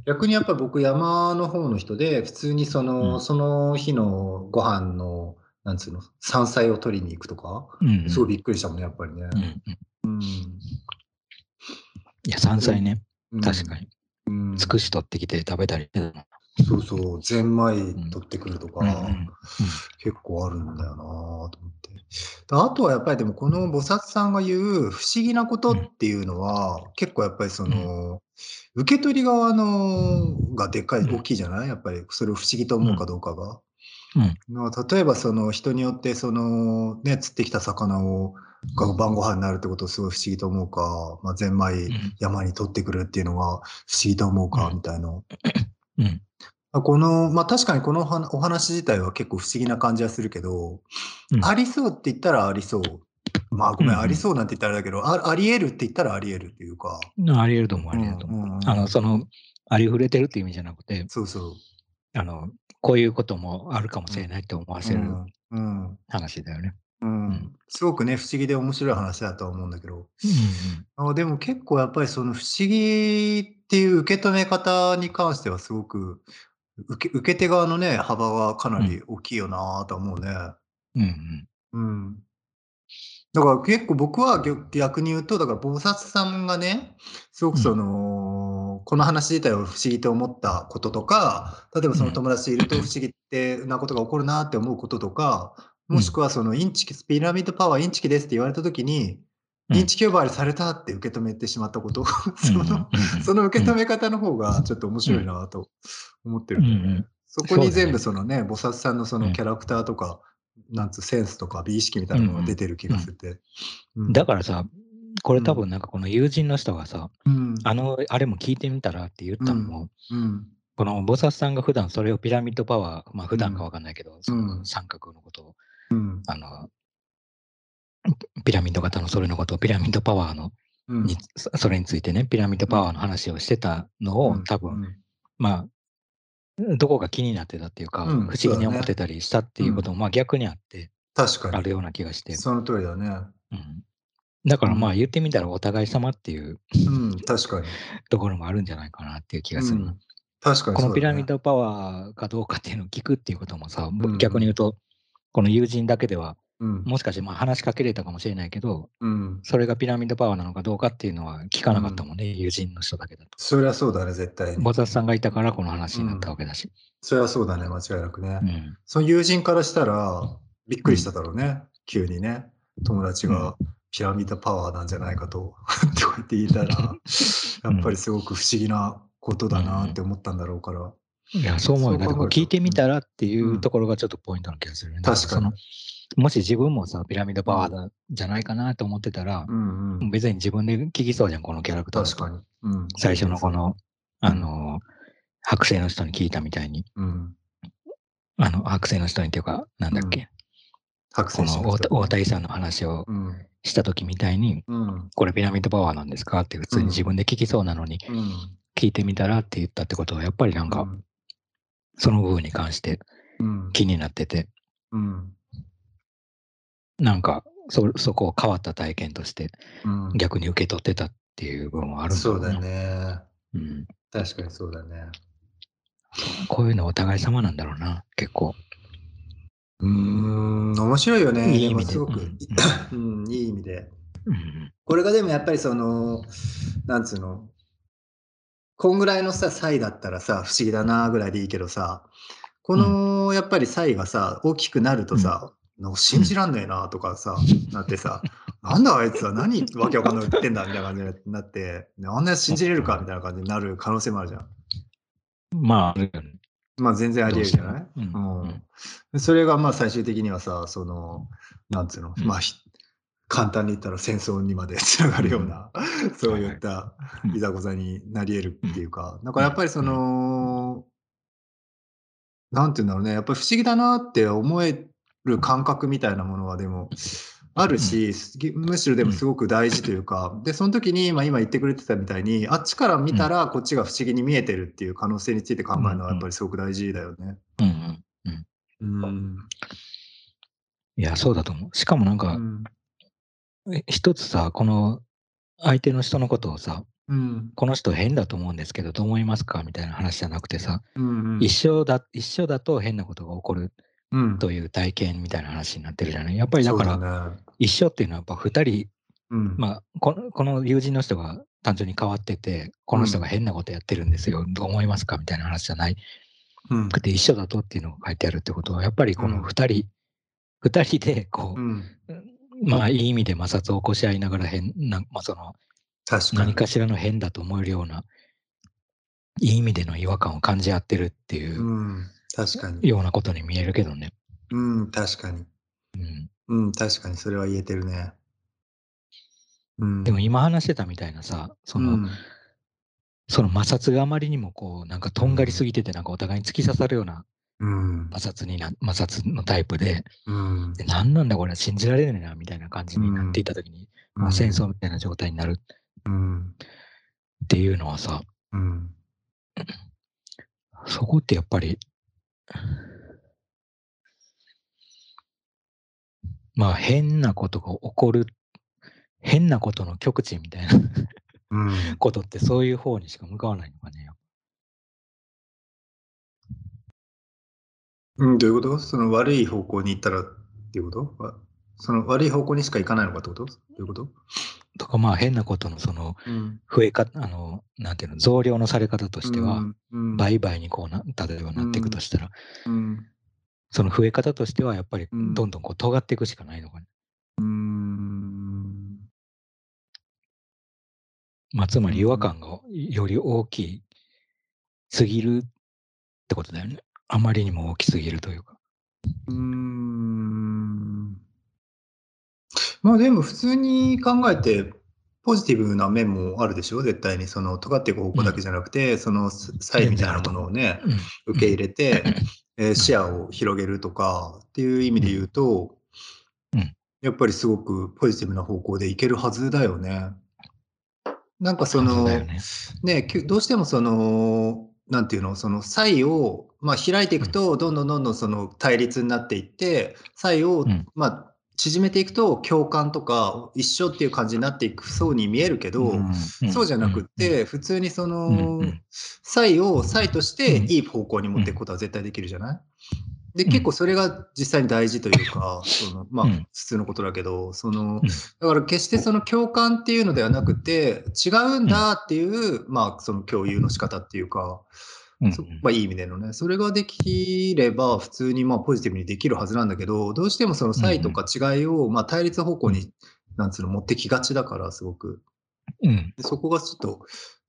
A: 逆にやっぱ僕山の方の人で、普通にその、うん、その日のご飯の、なんつうの、山菜を取りに行くとか、うんうん、すごいびっくりしたもんね、やっぱりね。うん、うん、い
B: や、山菜ね、確かに。うん、つくし取ってきて食べたり。
A: そうそう、ゼンマイ取ってくるとか、結構あるんだよなと思って。あとはやっぱりでもこの菩薩さんが言う不思議なことっていうのは、結構やっぱりその、受け取り側のがでっかい、大きいじゃない？やっぱりそれを不思議と思うかどうかが。うん、例えばその人によってそのね釣ってきた魚をが晩ご飯になるってことをすごい不思議と思うか、まあ、ゼンマイ山に取ってくるっていうのが不思議と思うかみたいな、うん、この、ま、確かにこのはお話自体は結構不思議な感じはするけど、うん、ありそうって言ったらありそう。まあ、ごめん、うんうん、ありそうなんて言ったらだけど、ああり得るって言ったらあり得るっていうか。
B: あり得ると思う、あり得ると思う。うんうん、あの、その、ありふれてるっていう意味じゃなくて、
A: そうそう。
B: あの、こういうこともあるかもしれないって思わせる話だよね。
A: うん、すごくね、不思議で面白い話だとは思うんだけど。うんうん、あでも結構やっぱりその不思議っていう受け止め方に関してはすごく、受け受け手側のね、幅はかなり大きいよなと思うね。
B: うん
A: うん。うん。だから結構僕は逆に言うと、だから菩薩さんがね、すごくその、この話自体を不思議と思ったこととか、例えばその友達いると不思議ってなことが起こるなって思うこととか、もしくはそのインチキ、ピラミッドパワーインチキですって言われたときに、インチキ呼ばわりされたって受け止めてしまったこと、*laughs* その、その受け止め方の方がちょっと面白いなと思ってるん。で、ね、そこに全部そのね、菩薩さんのそのキャラクターとか、なんつうセンスとか美意識みたいなのが出てる気がして。て。
B: だからさ、これ多分なんかこの友人の人がさ、うん、あの、あれも聞いてみたらって言ったのも、うん。うん、この菩薩さんが普段それをピラミッドパワー、まあ普段かわかんないけど、その三角のことを、あの、ピラミッド型のそれのことをピラミッドパワーの、にそれについてね、ピラミッドパワーの話をしてたのを、多分、まあ、どこか気になってたっていうか、不思議に思ってたりしたっていうことも、まあ逆にあって、
A: 確かに。
B: あるような気がして。
A: その通りだね。
B: うん。だからまあ言ってみたらお互い様っていう、
A: うん、確かに。*laughs*
B: ところもあるんじゃないかなっていう気がする。うん、
A: 確かに、
B: ね、このピラミッドパワーかどうかっていうのを聞くっていうこともさ、うん、逆に言うと、この友人だけではうん、もしかしてまあ話しかけれたかもしれないけど、うん、それがピラミッドパワーなのかどうかっていうのは聞かなかったもんね、うん、友人の人だけだと。
A: そりゃそうだね、絶対
B: に。ボザさんがいたからこの話になったわけだし。
A: そりゃそうだね、間違いなくね。その友人からしたら、びっくりしただろうね、急にね。友達がピラミッドパワーなんじゃないかと、*laughs* とか言って言ったら、やっぱりすごく不思議なことだなって思ったんだろうから。
B: いや、そう思うよ。聞いてみたらっていうところがちょっとポイントな気がするね。
A: 確かに。
B: もし自分もさ、ピラミッドパワーだ、じゃないかなと思ってたら、うんうん、別に自分で聞きそうじゃん、このキャラクター。
A: 確かに。
B: うん、最初のこの、あの、剥製の人に聞いたみたいに。うん、あの、剥製の人にっていうか、なんだっけ。うん、この大谷さんの話をした時みたいに、うん、これピラミッドパワーなんですか？って普通に自分で聞きそうなのに、聞いてみたらって言ったってことは、やっぱりなんか、その部分に関して気になってて、うんなんかそ、そこを変わった体験として、逆に受け取ってたっていう部分はあるん
A: だそうだね。うん。確かにそうだね。
B: こういうのお互い様なんだろうな、結構。
A: うん、面白いよね。いい意味ですごく、うん、うん、いい意味で。うん、これがでもやっぱりその、なんつうの、こんぐらいのさ、差異だったらさ、不思議だなぐらいでいいけどさ、この、やっぱり差異がさ、大きくなるとさ、なんか信じらんねえなとかさ、なってさ、なんだあいつは何わけわかんない言ってんだみたいな感じになって、あんなやつ信じれるかみたいな感じになる可能性もあるじゃん。
B: まあ、
A: まあ全然ありえるじゃない、うん、うん、それがまあ最終的にはさ、その、なんつうの、うん、まあ簡単に言ったら戦争にまでつながるような、*laughs* そういったいざこざになり得るっていうか、だからやっぱりその、なんていうんだろうね、やっぱり不思議だなって思える感覚みたいなものはでもあるし、むしろでもすごく大事というか、で、その時に、まあ、今言ってくれてたみたいに、あっちから見たらこっちが不思議に見えてるっていう可能性について考えるのはやっぱりすごく大事だよね。うん
B: うん。うん。いや、そうだと思う。しかもなんか、うん、一つさ、この相手の人のことをさ、うん、この人変だと思うんですけど、どう思いますか？みたいな話じゃなくてさ、うんうん、一緒だ、一緒だと変なことが起こる。という体験みたいな話になってるじゃない。やっぱりだから、一緒っていうのはやっぱ2人、うん、まあこの、この友人の人が単純に変わってて、この人が変なことやってるんですよ、うん、どう思いますか？みたいな話じゃない。うん、で一緒だとっていうのが書いてあるってことは、やっぱりこの2人、うん、2人でこう、うん、まあいい意味で摩擦を起こし合いながら変な、まあその、何かしらの変だと思えるような、いい意味での違和感を感じ合ってるっていう、うん
A: 確かに。
B: ようなことに見えるけどね。
A: うん、確かに。うん。うん、確かにそれは言えてるね。
B: うん。でも今話してたみたいなさ、その、うん、その摩擦があまりにもこう、なんかとんがりすぎてて、なんかお互いに突き刺さるような摩擦にな、摩擦のタイプで、うん、で何なんだこれ信じられないな、みたいな感じになっていたときに、うん、まあ、戦争みたいな状態になる。っていうのはさ、うん、そこってやっぱり、まあ変なことが起こる、変なことの極致みたいなことってそういう方にしか向かわないのかね。
A: うん、どういうこと？その悪い方向に行ったらっていうこと？その悪い方向にしか行かないのかってこと？どういうこと？
B: とかまあ変なことのその増え方、うん、あの、なんていうの、増量のされ方としては、倍々にこうな、例えばなっていくとしたら、うん、その増え方としてはやっぱりどんどんこう尖っていくしかないのかね。うん。まあつまり違和感がより大きいすぎるってことだよね。あまりにも大きすぎるというか。うん。
A: まあでも普通に考えて、ポジティブな面もあるでしょ？絶対に。その、尖っていく方向だけじゃなくて、うん、その、イみたいなものをね、うん、受け入れて、えー、視野を広げるとかっていう意味で言うと、うん、やっぱりすごくポジティブな方向でいけるはずだよね。なんかその、ね。ね、どうしてもその、なんていうの、その差異を、まあ、開いていくと、どんどんどんどんその対立になっていって、差異を、まあ、縮めていくと共感とか一緒っていう感じになっていくそうに見えるけど、そうじゃなくって普通にその差異を差異としていい方向に持っていくことは絶対できるじゃない？で結構それが実際に大事というかそのまあ普通のことだけどそのだから決してその共感っていうのではなくて違うん。だっていうまあその共有の仕方っていうかうんまあ、いい意味でのね、それができれば普通にまあポジティブにできるはずなんだけど、どうしてもその差異とか違いをまあ対立方向に、なんつうの、持ってきがちだから、すごく。うん、でそこがちょっと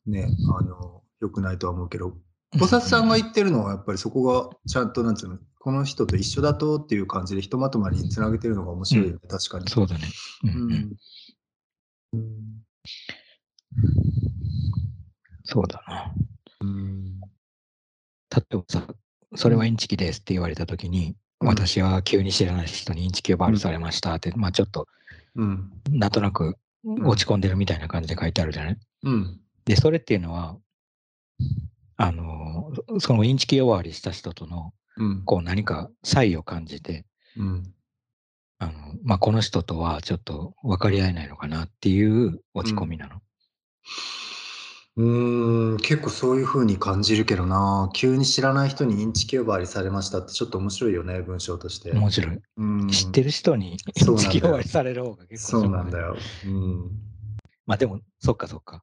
A: ね、あの、良くないとは思うけど、菩薩さんが言ってるのはやっぱりそこがちゃんとなんつうの、この人と一緒だとっていう感じでひとまとまりにつなげてるのが面白いよね、うん、確かに。
B: そうだね。うん。うん、そうだな。うん例えばさ、それはインチキですって言われたときに、うん、私は急に知らない人にインチキ呼ばわりされましたって、うん、まあちょっと、うん、なんとなく落ち込んでるみたいな感じで書いてあるじゃない、うん、で、それっていうのは、あの、そのインチキ呼ばわりした人との、こう何か差異を感じて、あの、まあこの人とはちょっと分かり合えないのかなっていう落ち込みなの。
A: うーん、結構そういう風に感じるけどな。急に知らない人にインチキ呼ばわりされましたってちょっと面白いよね、文章として。
B: 面白い。うん。知ってる人にインチキ呼ばわりされる方が
A: 結構そうなんだよ。うん。
B: まあでも、そっかそっか。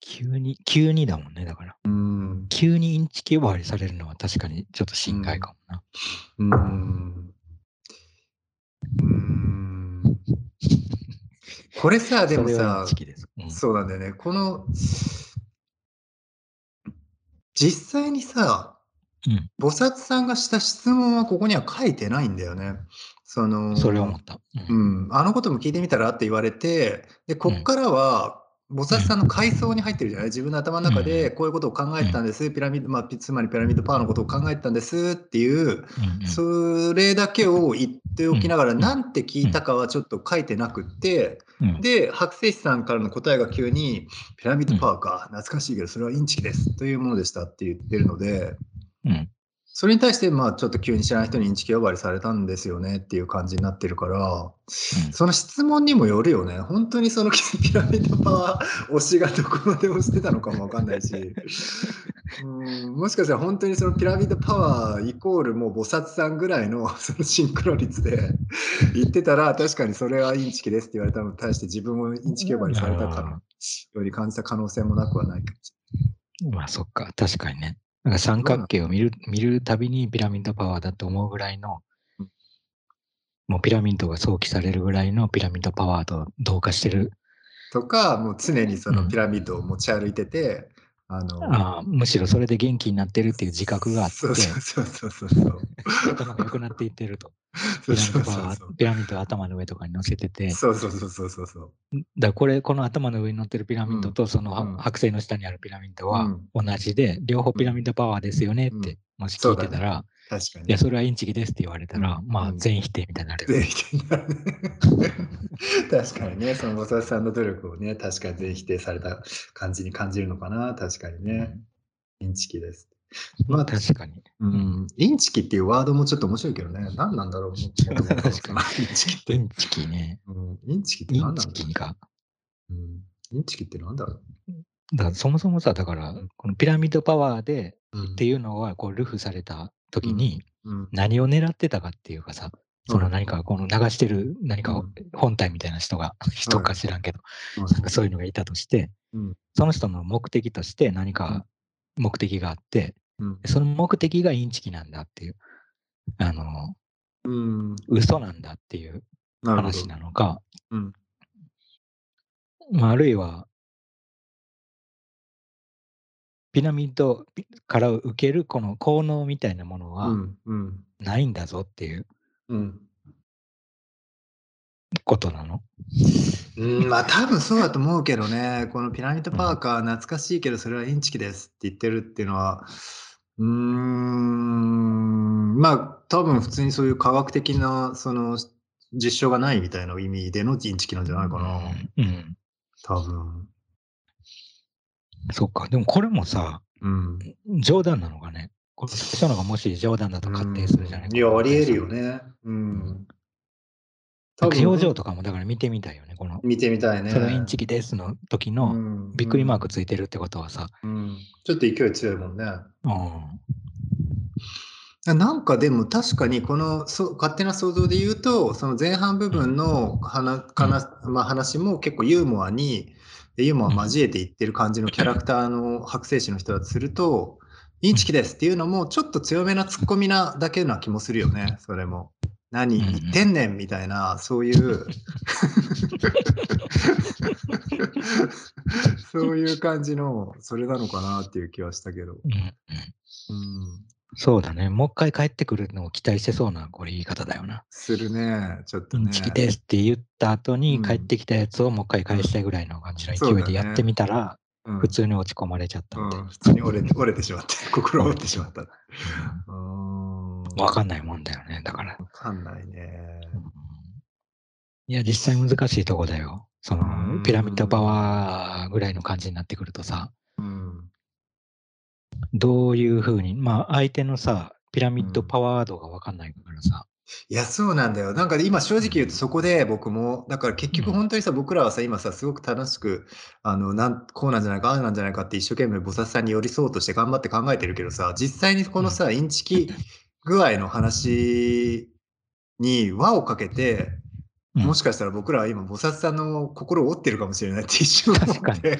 B: 急に、急にだもんね、だから。うん。急にインチキ呼ばわりされるのは確かにちょっと心外かもな。うん。
A: うん。これさ、でもさ、うん、そうなんだよね。この、実際にさ、うん、菩薩さんがした質問はここには書いてないんだよね。その、
B: それ思った。
A: うん、うん、あのことも聞いてみたらって言われて、で、こっからは、菩薩さんの階層に入ってるじゃない？自分の頭の中でこういうことを考えてたんです、ピラミッド、まあ、つまりピラミッドパワーのことを考えてたんですっていう、それだけを言っておきながら、なんて聞いたかはちょっと書いてなくって、で、白星さんからの答えが急に、ピラミッドパワーか、懐かしいけど、それはインチキです。というものでしたって言ってるので、それに対して、まあ、ちょっと急に知らない人にインチキ呼ばわりされたんですよねっていう感じになってるから、うん、その質問にもよるよね。本当にそのピラミッドパワー推しがどこまで押してたのかもわかんないし、うんもしかしたら本当にそのピラミッドパワーイコールもう菩薩さんぐらいのそのシンクロ率で *laughs* 言ってたら、確かにそれはインチキですって言われたのに対して自分もインチキ呼ばわりされたかのように感じた可能性もなくはないかもし
B: れない。まあそっか、確かにね。なんか三角形を見る見るたびにピラミッドパワーだと思うぐらいの、もうピラミッドが想起されるぐらいのピラミッドパワーと同化してる。
A: とか、もう常にそのピラミッドを持ち歩いてて、
B: うん、あのあむしろそれで元気になってるっていう自覚があって、そう
A: そうそうそうそう。*laughs*
B: 頭が良くなっていってると。ピラミッドパワー、ピラミッドを頭の上とかに乗せてて。
A: そうそうそうそうそうそう。
B: だこれ、この頭の上に乗ってるピラミッドと、その、剥製の下にあるピラミッドは同じで、両方ピラミッドパワーですよねって、もし聞いてたら、
A: 確かに。
B: いや、それはインチキですって言われたら、まあ、全否定みたいになる。
A: 全否定になる。確かにね、その菩薩さんの努力をね、確かに全否定された感じに感じるのかな、確かにね。インチキです。*laughs*
B: まあ確かに。
A: うん。インチキっていうワードもちょっと面白いけどね。何なんだろう。*laughs* 確か
B: に。インチキって。インチキね。
A: うん。インチキって何なん
B: だろう。インチキか。
A: うん。インチキって何だろう。
B: だからそもそもさ、だから、このピラミッドパワーでっていうのは、こう、ルフされた時に、何を狙ってたかっていうかさ、その何かこの流してる何か本体みたいな人が、*laughs* 人か知らんけど、なんかそういうのがいたとして、その人の目的として何か目的があって、その目的がインチキなんだっていう、あの、うん、嘘なんだっていう話なのか、まあ、あるいは、ピラミッドから受けるこの効能みたいなものはないんだぞっていうことなの、
A: うん、まあ多分そうだと思うけどね、*laughs* このピラミッドパーカー懐かしいけどそれはインチキですって言ってるっていうのは、うーん、まあ多分普通にそういう科学的なその実証がないみたいな意味でのインチキなんじゃないかな。うん。多分。
B: そっか。でもこれもさ、うん、冗談なのかね。この人のがもし冗談だと仮定するじゃない
A: いや、ありえるよね。うん。
B: 表情とかもだから見てみたいよね。この
A: 見てみたいね。
B: それインチキですの時のびっくりマークついてるってことはさ。
A: うん、ちょっと勢い強いもんね。うん。なんかでも確かにこのそ勝手な想像で言うとその前半部分の話,、話も結構ユーモアにユーモア交えていってる感じのキャラクターの *laughs* 剥製師の人だとすると、インチキですっていうのもちょっと強めなツッコミなだけな気もするよね、それも。何？言ってんねんみたいな、そういう *laughs* そういう感じの、それなのかなっていう気はしたけど。うん、
B: うんそうだね。もう一回帰ってくるのを期待してそうな、これ言い方だよな。
A: するね。ちょっとね。
B: チキですって言った後に、帰ってきたやつをもう一回返したいぐらいの感じの勢いでやってみたら、うん、普通に落ち込まれちゃったみたいな。
A: 普通に折れ *laughs* 折れてしまって、*laughs* 心折れてしまった。
B: わかんないもんだよね。だから。
A: わかんないね。
B: いや、実際難しいとこだよ。その、ピラミッドパワーぐらいの感じになってくるとさ。うんどういうふうに、まあ、相手のさ、ピラミッドパワードが分かんないからさ。
A: いや、そうなんだよ。なんか今正直言うとそこで僕も、だから結局本当にさ、僕らはさ、今さ、すごく楽しく、あの、なん、こうなんじゃないか、ああなんじゃないかって一生懸命菩薩さんに寄り添おうとして頑張って考えてるけどさ、実際にこのさ、インチキ具合の話に輪をかけて、もしかしたら僕らは今、菩薩さんの心を折ってるかもしれないって一瞬思って。*laughs* 確かに。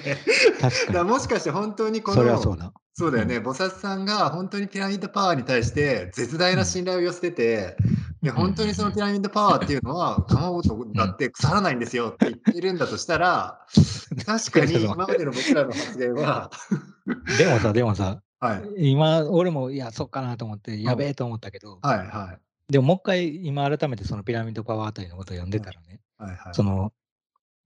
A: 確かに。もしかして本当にこの、そそうだ。そうだよね、菩薩さんが本当にピラミッドパワーに対して絶大な信頼を寄せてて、で本当にそのピラミッドパワーっていうのは、卵とだって腐らないんですよって言ってるんだとしたら、確かに *laughs* 今までの僕らの発言は。
B: でもさ、でもさ、はい、今、俺もいや、そっかなと思って、やべえと思ったけど、
A: はいはい。
B: でももう一回、今改めてそのピラミッドパワーあたりのことを読んでたらね、はいはい、その、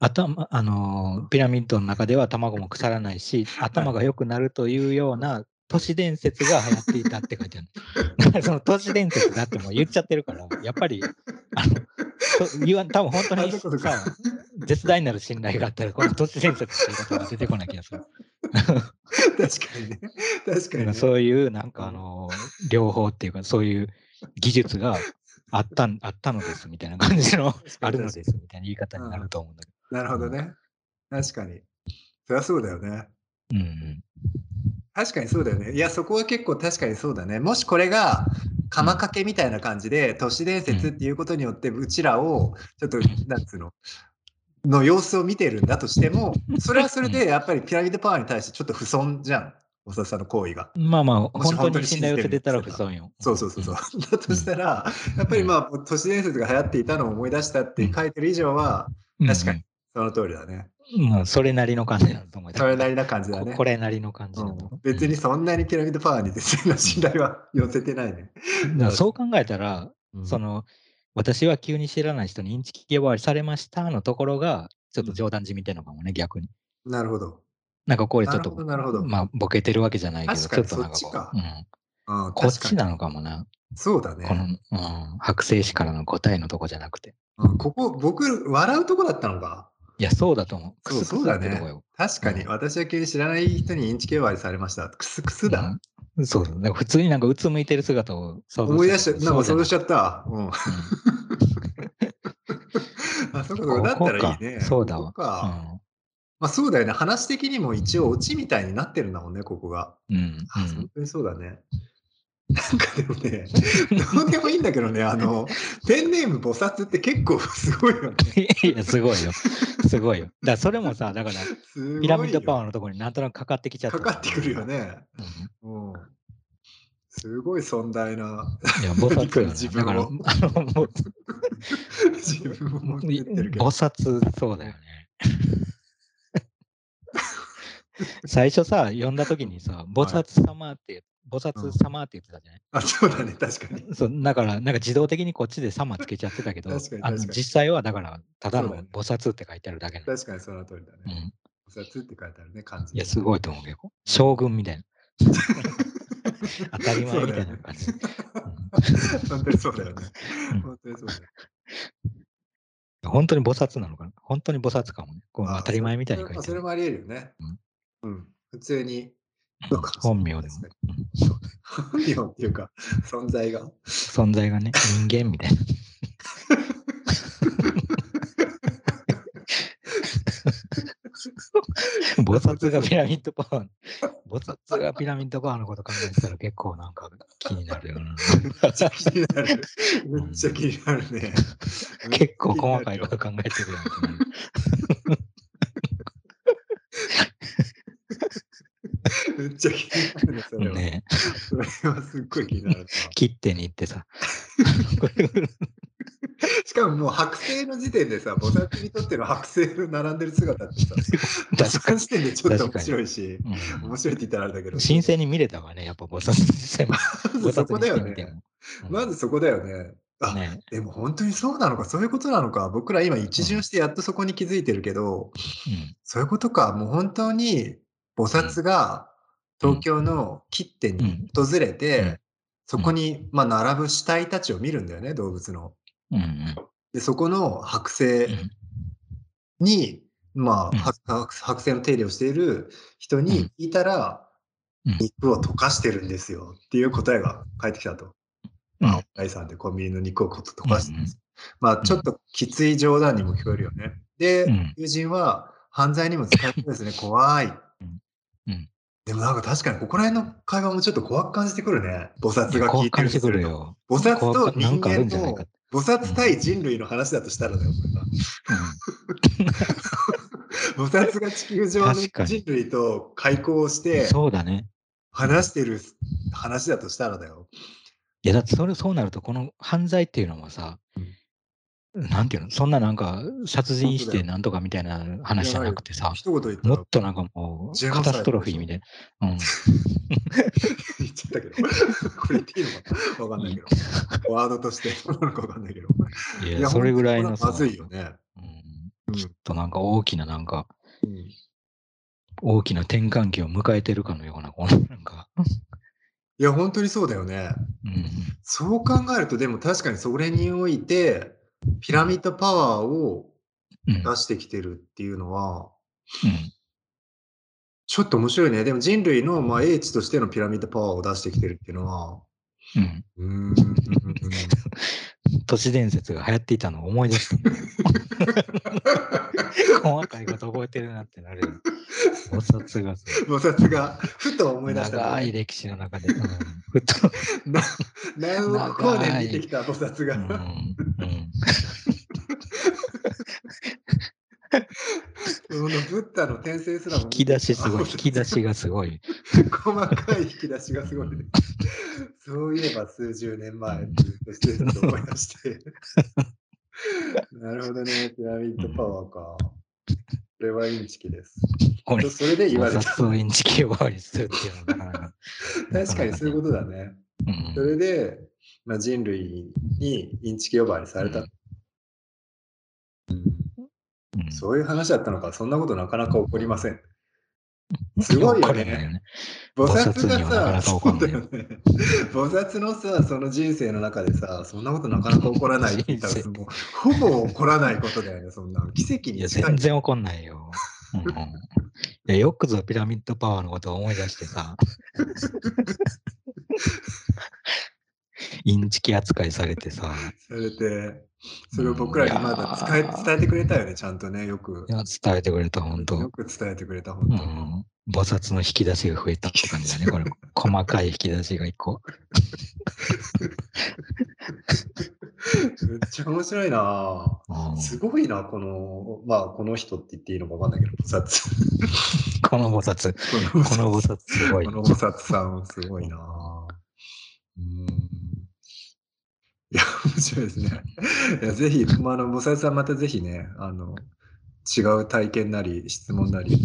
B: 頭、あの、ピラミッドの中では卵も腐らないし、頭が良くなるというような都市伝説が流行っていたって書いてある。*laughs* その都市伝説だってもう言っちゃってるから、やっぱり、あの、言わ多分本当にさ、絶大なる信頼があったら、この都市伝説っていうことが出てこない気がする。
A: 確かにね。確かに、ね、
B: そういう、なんかあの、両方っていうか、そういう技術があったあったのですみたいな感じの、あるのですみたいな言い方になると思うんだけ
A: ど。なるほどね。確かに。そりゃそうだよね。うん、うん。確かにそうだよね。いや、そこは結構確かにそうだね。もしこれが、釜かけみたいな感じで、都市伝説っていうことによって、うちらを、ちょっと、なんつうの、の様子を見てるんだとしても、それはそれでやっぱりピラミッドパワーに対してちょっと不損じゃん。おささんの行為が。
B: まあまあ、本当に信頼を捨てたら不損よ。
A: そうそうそうそう。だとしたら、やっぱりまあ、都市伝説が流行っていたのを思い出したって書いてる以上は、確かにその通りだね。
B: まあ、それなりの感じだと思
A: いそれなりな感じだね。
B: これなりの感じ
A: うん、別にそんなにピラミッドパワーに絶対な信頼は寄せてないね。
B: そう考えたら、うん、その、私は急に知らない人にインチキ呼ばわりされましたのところが、ちょっと冗談じみてるのかもね、逆に。
A: なるほど。
B: なんかこれちょっと、
A: なるほど。
B: まあ、ボケてるわけじゃないけど、ちょっとなんかこう、うん、こっちなのかもな。
A: そうだね。
B: この、うん、剥製師からの答えのとこじゃなくて。
A: うん、ここ、僕、笑うとこだったのか。
B: いや、そうだと思
A: う。そうそうだね。確かに、私は急に知らない人にインチキ呼ばわりされました。クスクスだ。
B: うん、そうだ。ね。普通になんかうつむいてる姿を
A: 思い出しなんか想像しちゃった。うん。*laughs* あ、そこだったらいいね。
B: そうだわ。
A: まあそうだよね。話的にも一応オチみたいになってるんだもんね、ここが。
B: うん。
A: あ、本当にそうだね。なんかでもね、どうでもいいんだけどね、あの、ペンネーム菩薩って結構すごいよね。
B: いや、すごいよ。すごいよ。だからそれもさ、だから、ピラミッドパワーのところになんとなくかかってきちゃった。
A: かかってくるよね。うん。すごい尊大な。
B: いや、菩薩よ、ね、*laughs* 自分を。あのもう *laughs* 自分を持ってってるけど。菩薩、そうだよね。*laughs* 最初さ、読んだ時にさ、菩薩様って菩薩様って言ってたじゃない、
A: あ、そうだね、確かに。*laughs*
B: そう、だから、なんか自動的にこっちで様つけちゃってたけど、あの実際はだから、ただの菩薩って書いてあるだけな
A: 確かにその通りだね。菩薩って書いてあるね、漢字。
B: いや、すごいと思うけど、将軍みたいな。*laughs* 当たり前みたいな感じ。*laughs*
A: 本当にそうだよね。本当にそうだよ。
B: 本当に菩薩なのかな？本当に菩薩かもね。こう当たり前みたいに書いてある。
A: それもあり得るよね。うん。普通に
B: 本名でも。
A: 本名っていうか、存在が。
B: 存在がね、人間みたいな。菩薩がピラミッドパワー、菩薩がピラミッドパワーのこと考えてたら結構なんか気になるよな。
A: めっちゃ気になる。めっちゃ気になるね。
B: 結構細かいこと考えてるよ *laughs*
A: めっちゃ気になるね、それは。ね、それはすっごい気になる。*laughs*
B: 切手に行ってさ。*laughs*
A: しかももう剥製の時点でさ、菩薩にとっての剥製の並んでる姿ってさ、確かに時点でちょっと面白いし、うん、面白いって言ったらあれだけど。
B: 新鮮に見れたわね、やっぱ菩薩
A: まずそこだよね。まずそこだよね。あ、ね、でも本当にそうなのか、そういうことなのか。僕ら今一巡してやっとそこに気づいてるけど、うん、そういうことか。もう本当に菩薩が東京の切手に訪れて、そこに、まあ、並ぶ死体たちを見るんだよね、動物の。で、そこの剥製に、まあ、剥製の手入れをしている人に聞いたら、肉を溶かしてるんですよっていう答えが返ってきたと。まあ、第3でコンビニの肉を溶かしてるんです。まあ、ちょっときつい冗談にも聞こえるよね。で、友人は犯罪にも使ってですね、怖い。でもなんか確かにここら辺の会話もちょっと怖く感じてくるね。菩薩が聞いてる
B: てるよ。
A: 菩薩と人間の菩薩対人類の話だとしたらだよ、これが。菩薩が地球上の人類と開口して、
B: そうだね。
A: 話してる話だとしたらだよ。
B: いや、だってそれそうなると、この犯罪っていうのはさ、なんていうの、そんななんか、殺人してなんとかみたいな話じゃなくてさ、もっとなんかもう、カタストロフィーみたいな。うん。
A: 言っちゃったけど、*laughs* これ言っていいのかわかんないけど、ワードとしてなのかわかんないけど。
B: いや、それぐらいの
A: さ、まずいよね。
B: うん、きっとなんか大きななんか、うん、大きな転換期を迎えてるかのような、このなんか。
A: いや、本当にそうだよね。うん、そう考えると、でも確かにそれにおいて、ピラミッドパワーを出してきてるっていうのは、うん。ちょっと面白いね。でも人類の、まあ、英知としてのピラミッドパワーを出してきてるっていうのは、うん。*laughs*
B: 都市伝説が流行っていたのを思い出した。*laughs* 細かいこと覚えてるなってなる。よ。菩薩が
A: 菩薩がふと思い出した、
B: 長い歴史の中で、うん、*laughs* ふと
A: 何億年見てきた菩薩が、うん。うん、そのブッダの転生すらも
B: 引き出しすごい引き出しがすごい
A: 細かい引き出しがすごい、ね、そういえば数十年前ずっとしてると思いましてなるほどねピラミッドパワーか、これはインチキです。
B: これ、それで言われた。そうインチキをわりするっていうの。
A: 確かにそういうことだね。うん、それで、まあ、人類にインチキ呼ばわりされた。うん、そういう話だったのか、そんなことなかなか起こりません。すごいよね。菩薩がさ、そうだよね。菩薩のさ、その人生の中でさ、そんなことなかなか起こらないって言ったら、もうほぼ起こらないことだよね、そんな。奇跡に
B: 近い。い全然起こんないよ。うんうん、いやよくぞピラミッドパワーのことを思い出してさ。*laughs* インチキ扱いされてさ。
A: されて、それを僕らにまだ伝え伝えてくれたよね、ちゃんとね、よく。
B: いや、伝えてくれた、本当
A: よく伝えてくれた、本当、うん、
B: 菩薩の引き出しが増えたって感じだね、*laughs* これ。細かい引き出しが一個。
A: めっちゃ面白いな、すごいな、この、まあ、この人って言っていいのかわかんないけど、菩薩。
B: この菩薩。この菩薩すごい。
A: この菩薩さんすごいなうん。いや、面白いですね。いや、ぜひ、まあ、あの、菩薩さんまたぜひね、あの、違う体験なり質問なり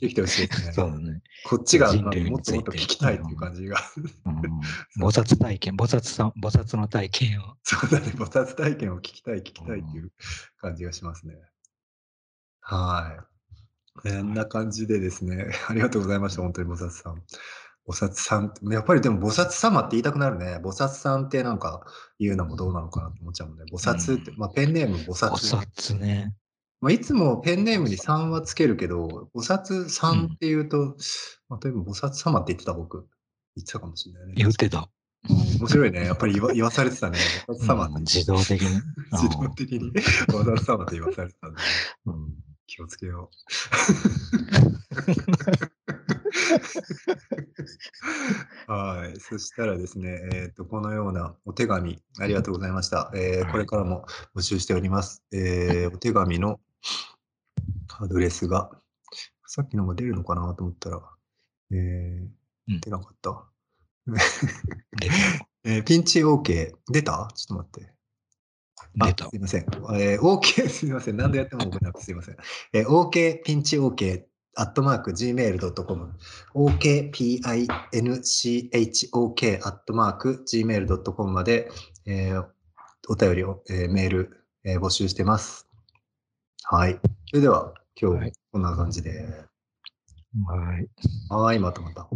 A: できてほしいですね。
B: そうね。
A: こっちが、まあ、もっともっと聞きたいっていう感じが。
B: うん、*laughs* 菩薩体験、菩薩さん、菩薩の体験を。
A: そうだね、菩薩体験を聞きたい、聞きたいっていう感じがしますね。はい。こんな感じでですね、ありがとうございました、本当に菩薩さん。菩薩さん、やっぱりでも菩薩様って言いたくなるね。菩薩さんってなんか言うのもどうなのかなと思っちゃうもんね。菩薩って、うん、まあペンネーム菩薩。
B: 菩薩ね。
A: まあ、いつもペンネームに3はつけるけど、菩薩さんって言うと、うん、まあ、例えば菩薩様って言ってた僕。言ってたかもしれないね。
B: 言ってた。
A: うん、面白いね。やっぱり言わ言わされてたね。菩薩様って、
B: うん、自動的に。*laughs*
A: 自動的に菩薩様って言わされてたね。うん、気をつけよう。*laughs* *laughs* はい。そしたらですね、えっ、ー、と、このようなお手紙、ありがとうございました。えー、これからも募集しております。えー、お手紙のアドレスが、さっきのが出るのかなと思ったら、えー、出なかった。*laughs* えー、ピンチ OK。出た？ちょっと待って。
B: 出た。
A: すいません。えー、OK、すいません。何度やっても覚えなくてすいません。えー、OK、ピンチ OK、アットマーク、gmail.com。okpinchok、アットマーク、gmail.com まで、えー、お便りを、えー、メール、えー、募集してます。はい。それでは、今日、こんな感じで。
B: はい。
A: はい、またまた。